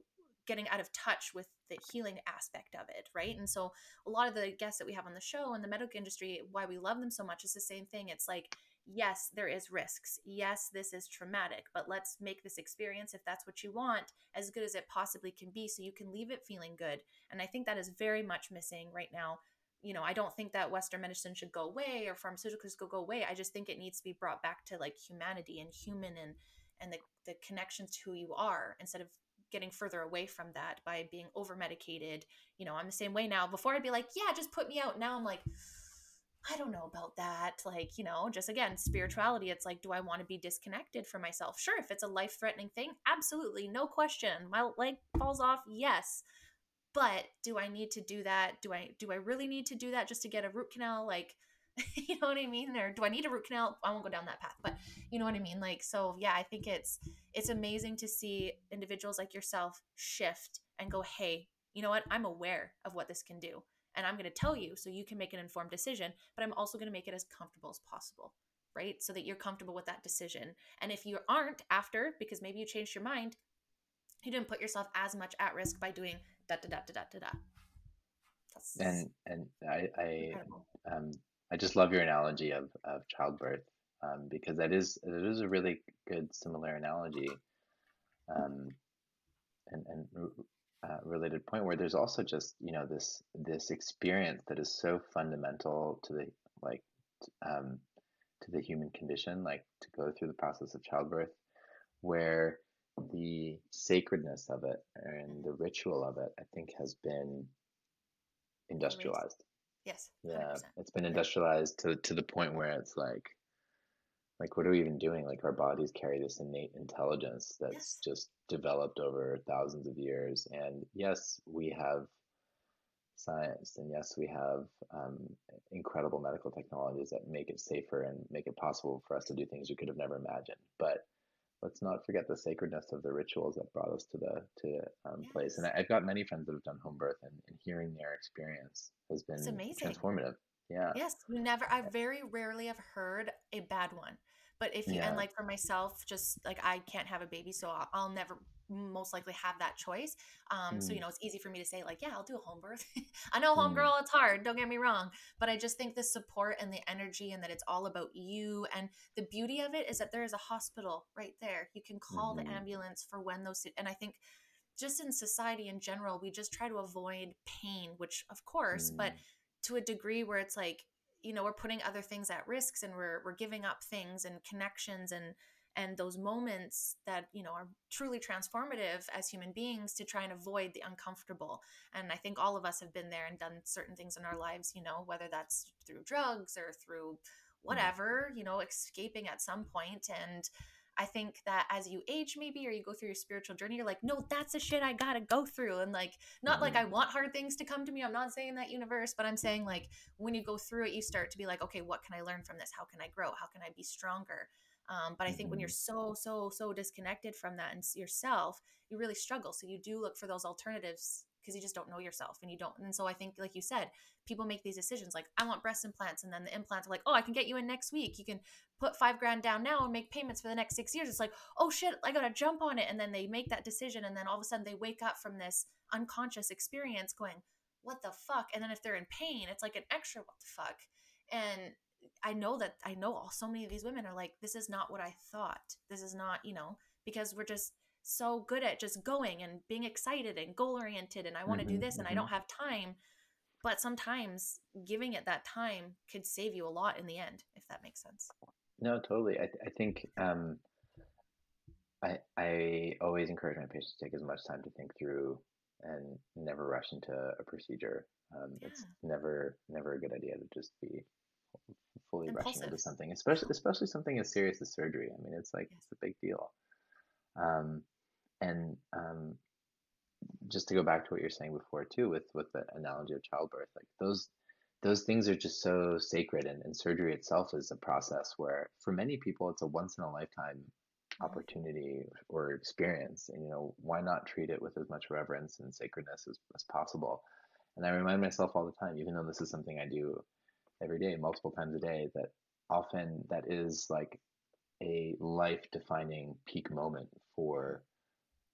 getting out of touch with the healing aspect of it right? And so a lot of the guests that we have on the show in the medical industry why we love them so much is the same thing. It's like yes there is risks. Yes this is traumatic but let's make this experience if that's what you want as good as it possibly can be so you can leave it feeling good. And i think that is very much missing right now you know, I don't think that Western medicine should go away or pharmaceuticals go go away. I just think it needs to be brought back to like humanity and human and and the the connections to who you are instead of getting further away from that by being over medicated. You know, I'm the same way now. Before I'd be like, yeah, just put me out. Now I'm like, I don't know about that. Like, you know, just again, spirituality. It's like, do I want to be disconnected from myself? Sure, if it's a life threatening thing, absolutely, no question. My leg falls off, yes but do i need to do that? Do i do i really need to do that just to get a root canal? Like you know what i mean? Or do i need a root canal? I won't go down that path but you know what i mean? Like so yeah i think it's it's amazing to see individuals like yourself shift and go hey you know what? I'm aware of what this can do and i'm going to tell you so you can make an informed decision but i'm also going to make it as comfortable as possible right? So that you're comfortable with that decision. And if you aren't after because maybe you changed your mind you didn't put yourself as much at risk by doing da da da da da da. That's and and I I um I just love your analogy of of childbirth um, because that is it is a really good similar analogy um, and and uh, related point where there's also just you know this this experience that is so fundamental to the like um, to the human condition like to go through the process of childbirth where the sacredness of it and the ritual of it, I think, has been industrialized. Yes. 100%. Yeah, it's been industrialized to to the point where it's like, like what are we even doing? Like our bodies carry this innate intelligence that's yes. just developed over thousands of years. And yes, we have science, and yes, we have um, incredible medical technologies that make it safer and make it possible for us to do things we could have never imagined. But let's not forget the sacredness of the rituals that brought us to the to um, yes. place. And I, have got many friends that have done home birth, and, and hearing their experience has been transformative. Yeah. Yes, you never. I very rarely have heard a bad one. But if you yeah. and like for myself, just like I can't have a baby, so I'll, I'll never most likely have that choice. Um, mm. So, you mm. know, it's easy for me to say, like, yeah, I'll do a home birth. I know home mm. girl, it's hard, don't get me wrong. But I just think the support and the energy and that it's all about you. And the beauty of it is that there is a hospital right there. You can call mm-hmm. the ambulance for when those, and I think just in society in general, we just try to avoid pain, which of course, mm. but to a degree where it's like, you know, we're putting other things at risks and we're, we're giving up things and connections and, and those moments that you know are truly transformative as human beings to try and avoid the uncomfortable and i think all of us have been there and done certain things in our lives you know whether that's through drugs or through mm-hmm. whatever you know escaping at some point and I think that as you age, maybe, or you go through your spiritual journey, you're like, no, that's the shit I gotta go through. And like, not mm-hmm. like I want hard things to come to me. I'm not saying that universe, but I'm saying like when you go through it, you start to be like, okay, what can I learn from this? How can I grow? How can I be stronger? Um, but I think when you're mm-hmm. so, so, so disconnected from that and yourself, you really struggle. So you do look for those alternatives because you just don't know yourself and you don't. And so I think, like you said, people make these decisions like, I want breast implants. And then the implants are like, oh, I can get you in next week. You can put five grand down now and make payments for the next six years. It's like, oh shit, I got to jump on it. And then they make that decision. And then all of a sudden they wake up from this unconscious experience going, what the fuck? And then if they're in pain, it's like an extra what the fuck. And I know that I know all so many of these women are like, this is not what I thought. This is not, you know, because we're just so good at just going and being excited and goal oriented and I want to mm-hmm, do this and mm-hmm. I don't have time. But sometimes giving it that time could save you a lot in the end, if that makes sense. No, totally. I, th- I think um, I, I always encourage my patients to take as much time to think through and never rush into a procedure. Um, yeah. It's never never a good idea to just be fully Impulsive. rushing into something, especially especially something as serious as surgery. I mean, it's like yes. it's a big deal. Um, and um, just to go back to what you're saying before too, with with the analogy of childbirth, like those those things are just so sacred, and, and surgery itself is a process where, for many people, it's a once in a lifetime opportunity or experience and you know why not treat it with as much reverence and sacredness as, as possible? And i remind myself all the time even though this is something i do every day multiple times a day that often that is like a life defining peak moment for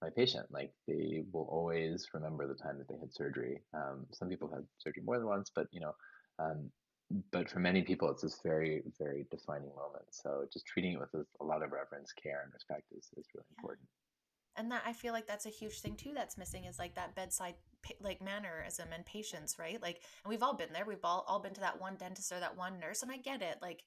my patient like they will always remember the time that they had surgery um, some people have had surgery more than once but you know um, but for many people, it's this very, very defining moment. So just treating it with a, lot of reverence, care, and respect is, is really yeah. important. And that I feel like that's a huge thing too that's missing is like that bedside like mannerism and patience, right? Like, and we've all been there. We've all, all been to that one dentist or that one nurse, and I get it. Like,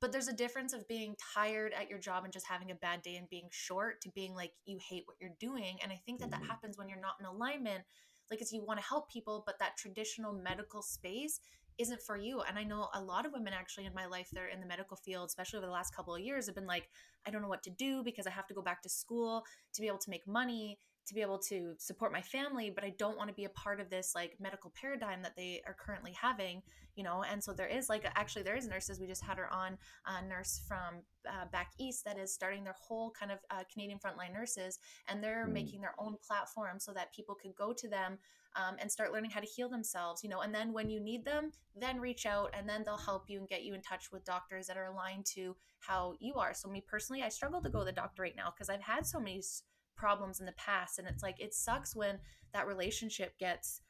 but there's a difference of being tired at your job and just having a bad day and being short to being like you hate what you're doing. And I think that mm-hmm. that happens when you're not in alignment. Like, it's you want to help people, but that traditional medical space isn't for you. And I know a lot of women actually in my life, they're in the medical field, especially over the last couple of years, have been like, I don't know what to do because I have to go back to school to be able to make money, to be able to support my family, but I don't want to be a part of this like medical paradigm that they are currently having, you know. And so there is like actually there is nurses. We just had her on a nurse from uh, back east that is starting their whole kind of uh, Canadian frontline nurses, and they're mm. making their own platform so that people could go to them um, and start learning how to heal themselves, you know. And then when you need them, then reach out, and then they'll help you and get you in touch with doctors that are aligned to how you are. So me personally, I struggle to go to the doctor right now because I've had so many problems in the past and it's like it sucks when that relationship gets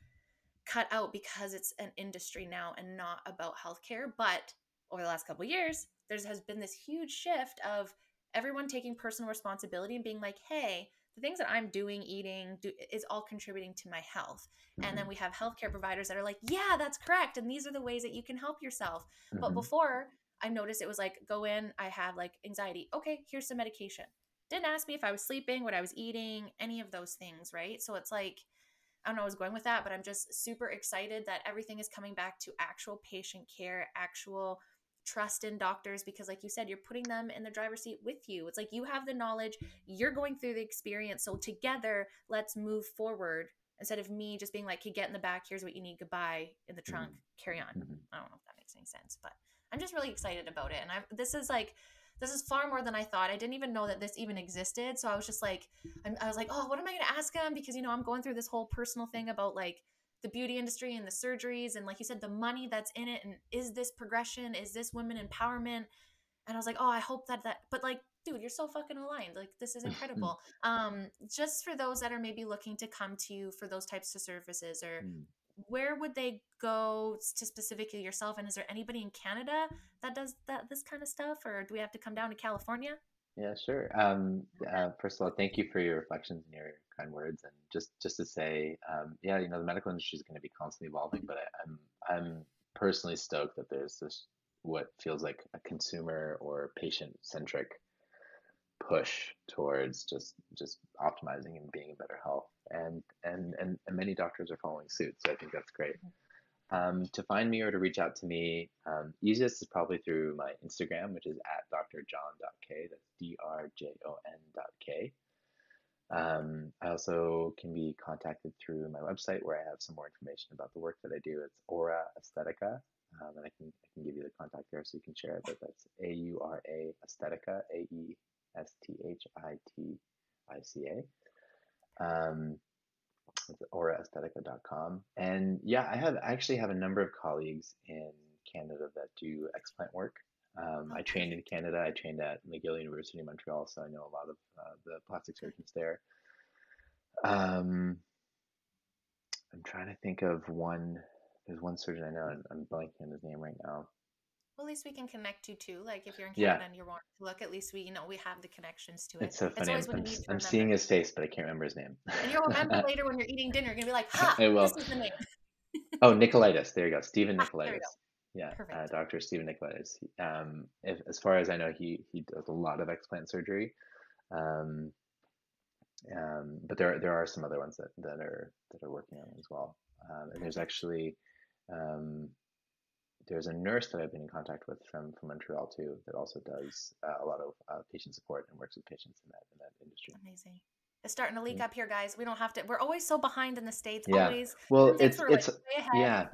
cut out because it's an industry now and not about healthcare but over the last couple years there has been this huge shift of everyone taking personal responsibility and being like hey the things that i'm doing eating do, is all contributing to my health mm-hmm. and then mm-hmm. we have healthcare providers that are like yeah that's correct and these are the ways that you can help yourself mm-hmm. but before i noticed it was like go in i have like anxiety okay here's some medication didn't ask me if I was sleeping, what I was eating, any of those things, right? So it's like, I don't know I was going with that, but I'm just super excited that everything is coming back to actual patient care, actual trust in doctors because like you said you're putting them in the driver's seat with you it's like you have the knowledge you're going through the experience so together let's move forward instead of me just being like hey get in the back here's what you need goodbye in the trunk mm-hmm. carry on mm-hmm. i don't know if that makes any sense but i'm just really excited about it and i this is like this is far more than I thought. I didn't even know that this even existed. So I was just like, I'm, i was like, oh, what am I going to ask him? Because, you know, I'm going through this whole personal thing about like the beauty industry and the surgeries and, like you said, the money that's in it. And is this progression? Is this women empowerment? And I was like, oh, I hope that that, but like, dude, you're so fucking aligned. Like, this is incredible. um, just for those that are maybe looking to come to you for those types of services or mm where would they go to specifically yourself? And is there anybody in canada that does that this kind of stuff or do we have to come down to california? Yeah sure. Um, uh, first of all thank you for your reflections and your kind words. And just just to say um, yeah you know the medical industry is going to be constantly evolving but I, i'm i'm personally stoked that there's this what feels like a consumer or patient centric push towards just just optimizing and being in better health. And and and, and many doctors are following suit so i think that's great. Um, to find me or to reach out to me um, easiest is probably through my instagram which is at drjon.k that's d-r-j-o-n.k um, i also can be contacted through my website where i have some more information about the work that i do. It's aura aesthetica. Um, and I can I can give you the contact there so you can share it. But that's A U R A Aesthetica A E S T H I T I C A. Um, it's auraesthetica.com. And yeah, I have I actually have a number of colleagues in Canada that do explant work. Um, I trained in Canada. I trained at McGill University in Montreal, so I know a lot of uh, the plastic surgeons there. Um, I'm trying to think of one. There's one surgeon I know. I'm blanking on his name right now. Well, at least we can connect you to. Like if you're in Yeah. Canada and you're wanting to look, at least we you know we have the connections to it. It's so funny. I'm, I'm, you need s- to I'm seeing his face, but I can't remember his name. And you'll remember later when you're eating dinner, you're gonna be like, "Ha, will. this is the name." oh, Nicolaidis. There you go. Stephen Ah, Nicolaidis. Yeah, uh, Dr. Stephen Nicolaidis. Um, if, as far as I know, he he does a lot of explant surgery. Um, um, but there there are some other ones that, that are that are working on as well. Um, and there's actually um, there's a nurse that I've been in contact with from from Montreal too that also does uh, a lot of uh, patient support and works with patients in that in that industry. Amazing. It's starting to leak Yeah. up here, guys. We don't have to. We're always so behind in the states. Yeah. Always. Well, it's we're, like, it's yeah.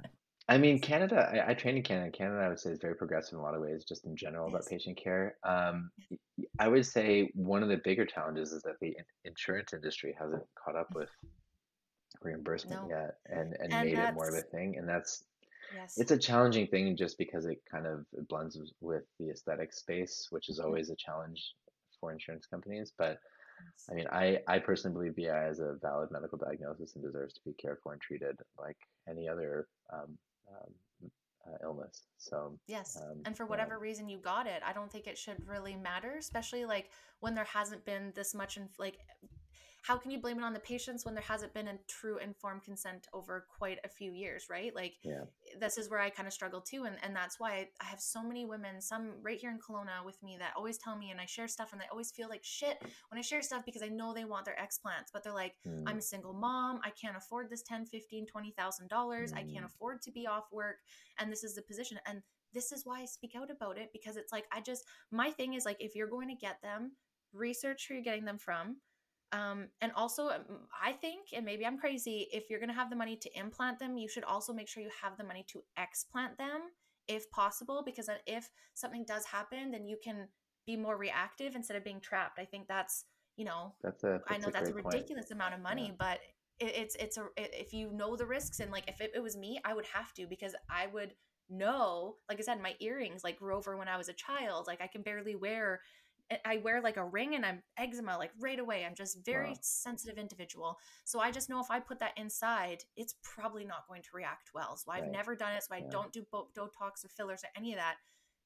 I mean, Canada, I, I trained in Canada. Canada, I would say, is very progressive in a lot of ways, just in general about patient care. Um, I would say one of the bigger challenges is that the insurance industry hasn't caught up with reimbursement No. yet and, and And made it more of a thing. And that's Yes. it's a challenging thing just because it kind of blends with- the aesthetic space, which is Mhm. always a challenge for insurance companies. But Yes. I mean, I, I personally believe BI is a valid medical diagnosis and deserves to be cared for and treated like any other um, um, uh, illness. So, Yes. Um, and for yeah. whatever reason you got it, I don't think it should really matter, especially like when there hasn't been this much in like how can you blame it on the patients when there hasn't been a true informed consent over quite a few years, right? Like Yeah. this is where I kind of struggle too. And, and that's why I have so many women, some right here in Kelowna with me that always tell me and I share stuff and they always feel like shit when I share stuff because I know they want their explants, but they're like, mm, I'm a single mom. I can't afford this 10, 15, 20,000 dollars. I can't Mm. afford to be off work. And this is the position. And this is why I speak out about it because it's like, I just, my thing is like, if you're going to get them, research who you're getting them from. Um, and also, um, I think, and maybe I'm crazy, if you're going to have the money to implant them, you should also make sure you have the money to explant them if possible, because if something does happen, then you can be more reactive instead of being trapped. I think that's, you know, that's a I that's know a that's a great point. ridiculous amount of money, but it, it's it's a it, if you know the risks and like if it, it was me, I would have to because I would know. Like I said, my earrings like grew over when I was a child. Like I can barely wear. I- wear like a ring and I'm eczema like right away. I'm just very Wow. sensitive individual. So I just know if I put that inside, it's probably not going to react well. So I've Right. never done it. So I Yeah. don't do bo- Botox or fillers or any of that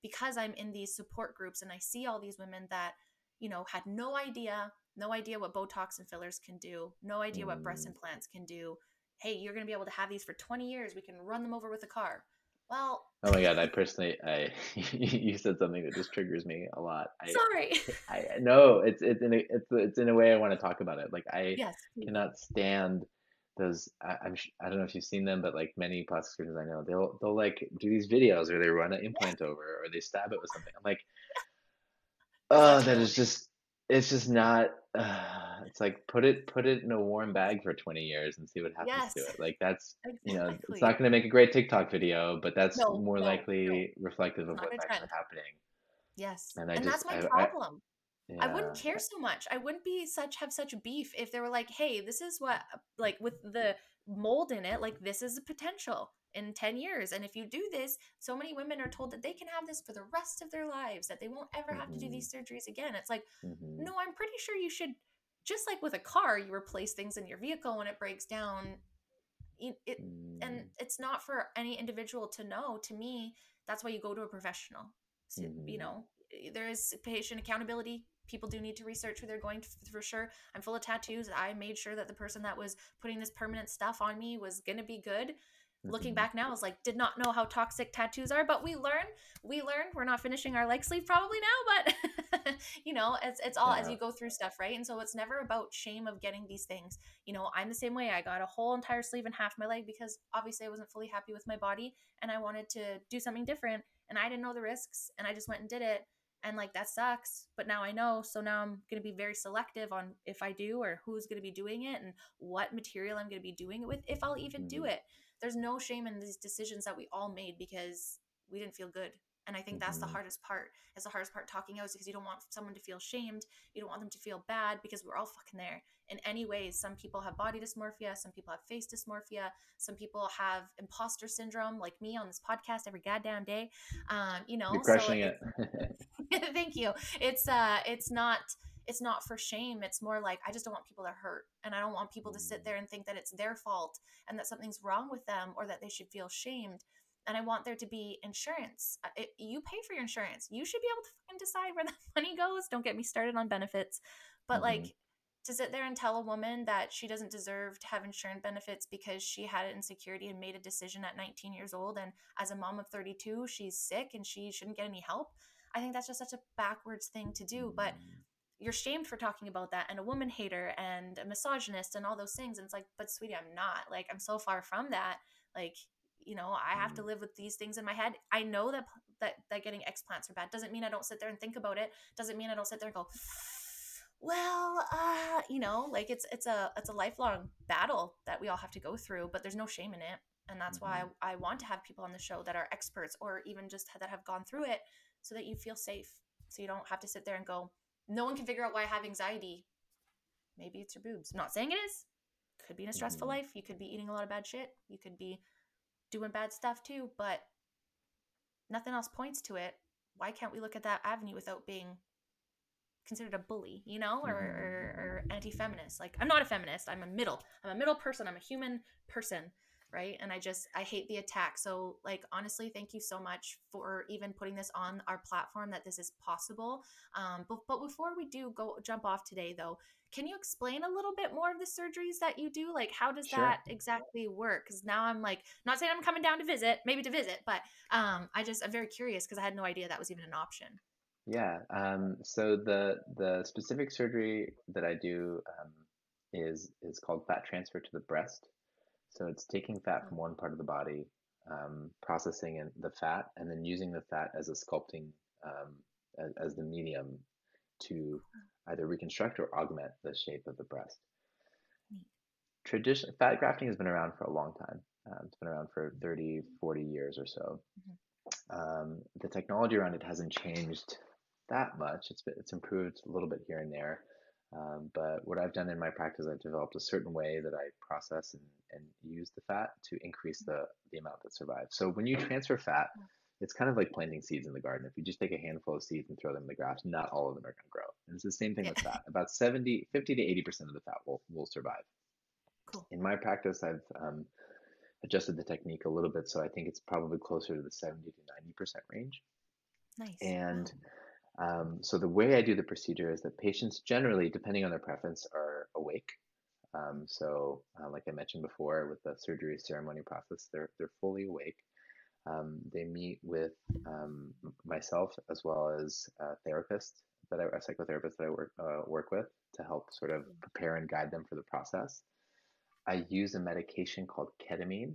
because I'm in these support groups and I see all these women that you know had no idea no idea what botox and fillers can do no idea what breast Mm. implants can do hey you're going to be able to have these for 20 years we can run them over with a car well Oh my God, I personally, I you said something that just triggers me a lot. I, sorry I no, it's it's in a, it's it's in a way I want to talk about it. Like I yes cannot stand those. I, I'm I don't know if you've seen them, but like many plastic surgeons I know, they'll they'll like do these videos where they run an implant over or they stab it with something. I'm like, oh, that is just it's just not. Uh, it's like put it put it in a warm bag for 20 years and see what happens to it. Like that's you know, it's not going to make a great TikTok video, but that's No, more no, likely no. reflective of what's actually happening. yes and and, I that's my I- I- problem I Yeah. wouldn't care so much. I wouldn't be such have such beef if they were like, "Hey, this is what like with the mold in it, like this is a potential in 10 years and if you do this, so many women are told that they can have this for the rest of their lives, that they won't ever have to do these surgeries again." It's like, Mhm. "No, I'm pretty sure you should just like with a car, you replace things in your vehicle when it breaks down. It, it Mm. and it's not for any individual to know to me that's why you go to a professional so, you Mhm. know there is patient accountability people do need to research who they're going to for sure i'm full of tattoos i made sure that the person that was putting this permanent stuff on me was going to be good looking Mhm. back now I was like did not know how toxic tattoos are but we learn we learned we're not finishing our leg sleeve probably now but you know it's it's all as you go through stuff right? And so it's never about shame of getting these things. You know i'm the same way. I got a whole entire sleeve and half my leg because obviously i wasn't fully happy with my body and i wanted to do something different and i didn't know the risks and i just went and did it and like that sucks but now i know so now i'm going to be very selective on if i do or who's going to be doing it and what material i'm going to be doing it with if i'll even do Mhm. it there's no shame in these decisions that we all made because we didn't feel good and i think that's the Mhm. hardest part is the hardest part talking out is because you don't want someone to feel shamed you don't want them to feel bad because we're all fucking there in any ways some people have body dysmorphia some people have face dysmorphia some people have imposter syndrome like me on this podcast every goddamn day um you know You're crushing it's- it. thank you. It's uh it's not it's not for shame. It's more like i just don't want people to hurt and i don't want people to sit there and think that it's their fault and that something's wrong with them or that they should feel shamed and i want there to be insurance. It, you pay for your insurance. You should be able to fucking decide where the money goes. Don't get me started on benefits but mm-hmm. like to sit there and tell a woman that she doesn't deserve to have insurance benefits because she had an insecurity and made a decision at 19 years old and as a mom of 32 she's sick and she shouldn't get any help i think that's just such a backwards thing to do but mm. you're shamed for talking about that and a woman hater and a misogynist and all those things and it's like but sweetie i'm not like i'm so far from that like you know i have to mm. live with these things in my head i know that that that getting explants are bad doesn't mean i don't sit there and think about it doesn't mean i don't sit there and go well uh you know like it's it's a it's a lifelong battle that we all have to go through but there's no shame in it and that's mm-hmm. why I, I want to have people on the show that are experts or even just that have gone through it so that you feel safe so you don't have to sit there and go no one can figure out why i have anxiety maybe it's your boobs I'm not saying it is could be in a stressful mm-hmm. life you could be eating a lot of bad shit you could be doing bad stuff too but nothing else points to it why can't we look at that avenue without being considered a bully, you know, or, mm-hmm. or, or anti-feminist. Like I'm not a feminist. I'm a middle. I'm a middle person. I'm a human person, right? And I just I hate the attack. So like honestly, thank you so much for even putting this on our platform that this is possible. Um, but but before we do go jump off today though, can you explain a little bit more of the surgeries that you do? Like how does sure. that exactly work? Because now I'm like not saying I'm coming down to visit, maybe to visit, but um, I just I'm very curious because I had no idea that was even an option. Yeah. Um, so the the specific surgery that I do um, is is called fat transfer to the breast. So it's taking fat from one part of the body, um, processing in the fat, and then using the fat as a sculpting um, as, as, the medium to either reconstruct or augment the shape of the breast. Tradition fat grafting has been around for a long time. Uh, it's been around for 30, 40 years or so. Mm-hmm. Um, the technology around it hasn't changed that much. It's it's improved a little bit here and there. Um, but what I've done in my practice, I've developed a certain way that I process and, and use the fat to increase the, the amount that survives. So when you transfer fat, it's kind of like planting seeds in the garden. If you just take a handful of seeds and throw them in the grass, not all of them are going to grow. And it's the same thing yeah. with fat. About 70, 50 to 80% of the fat will, will survive. Cool. In my practice, I've um, adjusted the technique a little bit. So I think it's probably closer to the 70 to 90% range. Nice. And wow um, so the way I do the procedure is that patients generally, depending on their preference, are awake. Um, so, uh, like I mentioned before, with the surgery ceremony process, they're they're fully awake. Um, they meet with um, myself as well as a therapist that I, a psychotherapist that I work uh, work with to help sort of prepare and guide them for the process. I use a medication called ketamine,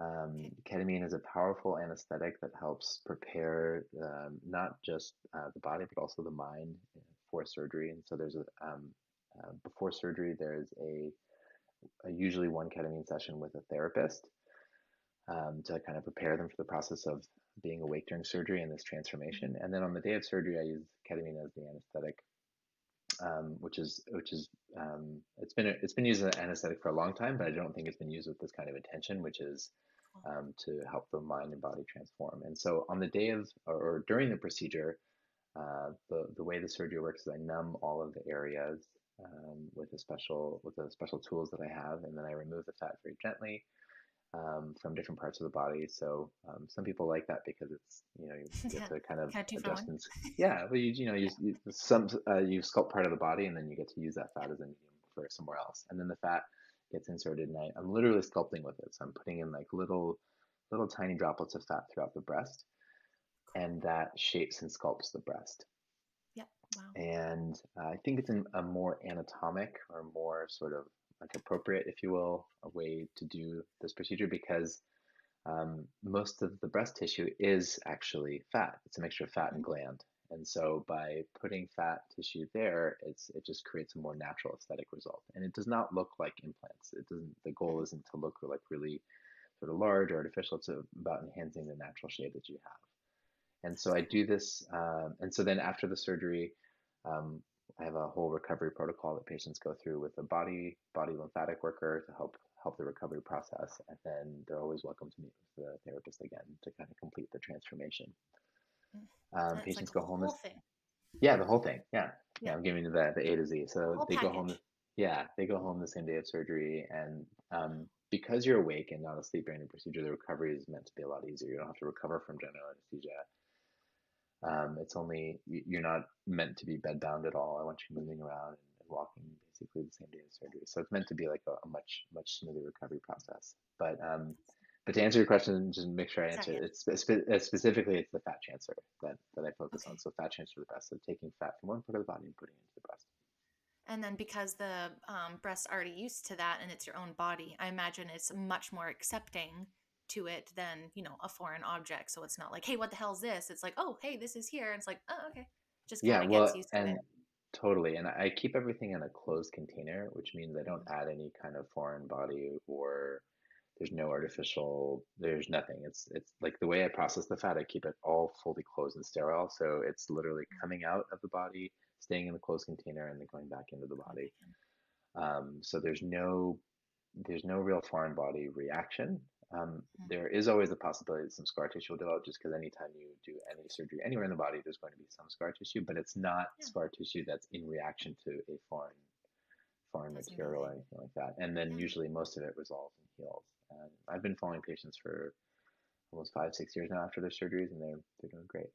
um, ketamine is a powerful anesthetic that helps prepare um, not just uh, the body but also the mind for surgery. And so there's a um, uh, before surgery there's a, a, usually one ketamine session with a therapist um, to kind of prepare them for the process of being awake during surgery and this transformation. And then on the day of surgery, I use ketamine as the anesthetic. Um, which is which is um, it's been it's been used as an anesthetic for a long time, but I don't think it's been used with this kind of intention, which is um, to help the mind and body transform. And so on the day of or, or during the procedure, uh, the the way the surgery works is I numb all of the areas um, with a special with the special tools that I have, and then I remove the fat very gently. Um, from different parts of the body. So um, some people like that because it's you know you get yeah. to kind of adjustments. yeah, well you you know you, you some uh, you sculpt part of the body and then you get to use that fat as a medium for somewhere else, and then the fat gets inserted and I, I'm literally sculpting with it. So I'm putting in like little, little tiny droplets of fat throughout the breast and that shapes and sculpts the breast. Yep. Wow. And uh, I think it's an, a more anatomic or more sort of like appropriate, if you will, a way to do this procedure because um, most of the breast tissue is actually fat. It's a mixture of fat and mm-hmm. gland. And so by putting fat tissue there, it's it just creates a more natural aesthetic result. And it does not look like implants. It doesn't. The goal isn't to look like really sort of large or artificial. It's about enhancing the natural shape that you have. And so I do this. Um, and so then after the surgery, um, I have a whole recovery protocol that patients go through with a body body lymphatic worker to help help the recovery process. And then they're always welcome to meet with the therapist again to kind of complete the transformation. Um, patients like go home. Thing. Yeah, the whole thing. Yeah. Yeah, Yeah. I'm giving you the the A to Z. So Whole they go home. Yeah, they go home the same day of surgery, and um, because you're awake and not asleep during the procedure, the recovery is meant to be a lot easier. You don't have to recover from general anesthesia. Um, it's only you- you're not meant to be bedbound at all. I want you moving around and walking basically the same day of surgery. So it's meant to be like a, a much much smoother recovery process. But um, but to answer your question, just make sure I answer it. It's spe- spe- specifically it's the fat transfer that that I focus Okay. on. So fat transfer to the breast. So taking fat from one part of the body and putting it into the breast. And then because the um, breast's already used to that and it's your own body, I imagine it's much more accepting to it than, you know, a foreign object. So it's not like, hey, what the hell is this? It's like, oh, hey, this is here. And it's like, oh, okay. Just Yeah, well, gets used and it. totally. And I keep everything in a closed container, which means I don't add any kind of foreign body or there's no artificial, there's nothing. It's it's like the way I process the fat, I keep it all fully closed and sterile. So it's literally coming out of the body, staying in the closed container, and then going back into the body. Um, so there's no there's no real foreign body reaction. Um, Mhm. there is always a possibility that some scar tissue will develop just because anytime you do any surgery anywhere in the body, there's going to be some scar tissue, but it's not Yeah. scar tissue that's in reaction to a foreign foreign That's material or anything like that. And then Yeah. usually most of it resolves and heals. And I've been following patients for almost five, six years now after their surgeries, and they're they're doing great.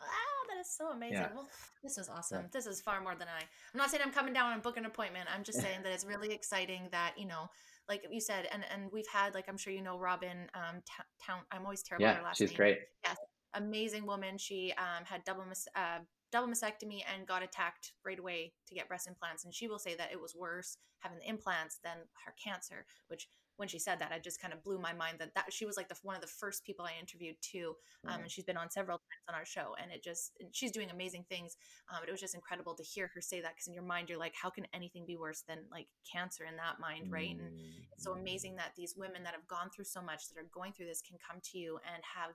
Ah, that is so amazing. Yeah. Well, this is awesome. This is far more than I. I'm not saying I'm coming down and booking an appointment. I'm just saying that it's really exciting that you know, like you said, and and we've had like I'm sure you know Robin um Town. I'm always terrible Yeah, her last she's name. great. Yes, amazing woman. She um had double uh, double mastectomy and got attacked right away to get breast implants, and she will say that it was worse having the implants than her cancer. Which when she said that, I just kind of blew my mind that that she was like the one of the first people I interviewed too um, Mm. and she's been on several times on our show and it just and she's doing amazing things um, but it was just incredible to hear her say that because in your mind you're like how can anything be worse than like cancer in that mind right and it's so amazing that these women that have gone through so much that are going through this can come to you and have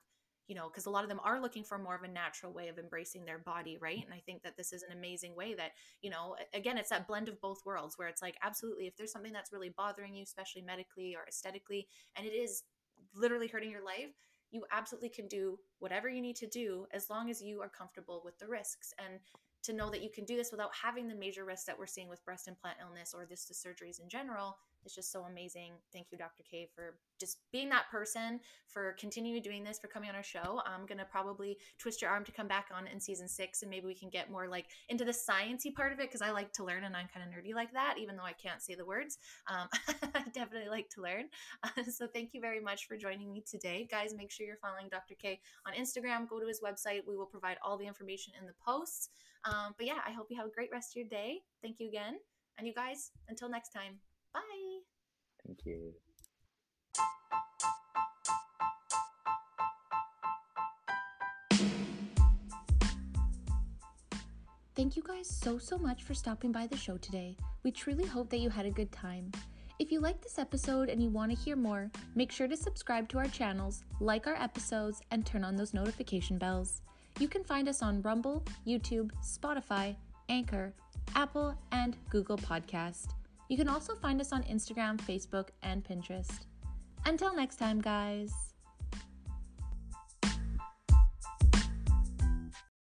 you know because a lot of them are looking for more of a natural way of embracing their body right? And i think that this is an amazing way that you know again it's that blend of both worlds where it's like absolutely if there's something that's really bothering you especially medically or aesthetically and it is literally hurting your life you absolutely can do whatever you need to do as long as you are comfortable with the risks. And to know that you can do this without having the major risks that we're seeing with breast implant illness or this the surgeries in general is just so amazing. Thank you, Dr. K, for just being that person, for continuing doing this, for coming on our show. I'm gonna probably twist your arm to come back on in season six, and maybe we can get more like into the sciencey part of it because I like to learn and I'm kind of nerdy like that, even though I can't say the words. Um, I definitely like to learn. so thank you very much for joining me today, guys. Make sure you're following Dr. K on Instagram. Go to his website. We will provide all the information in the posts. Um, but yeah, I hope you have a great rest of your day. Thank you again. And you guys, until next time, bye. Thank you. Thank you guys so, so much for stopping by the show today. We truly hope that you had a good time. If you liked this episode and you want to hear more, make sure to subscribe to our channels, like our episodes, and turn on those notification bells. You can find us on Rumble, YouTube, Spotify, Anchor, Apple, and Google Podcast. You can also find us on Instagram, Facebook, and Pinterest. Until next time, guys.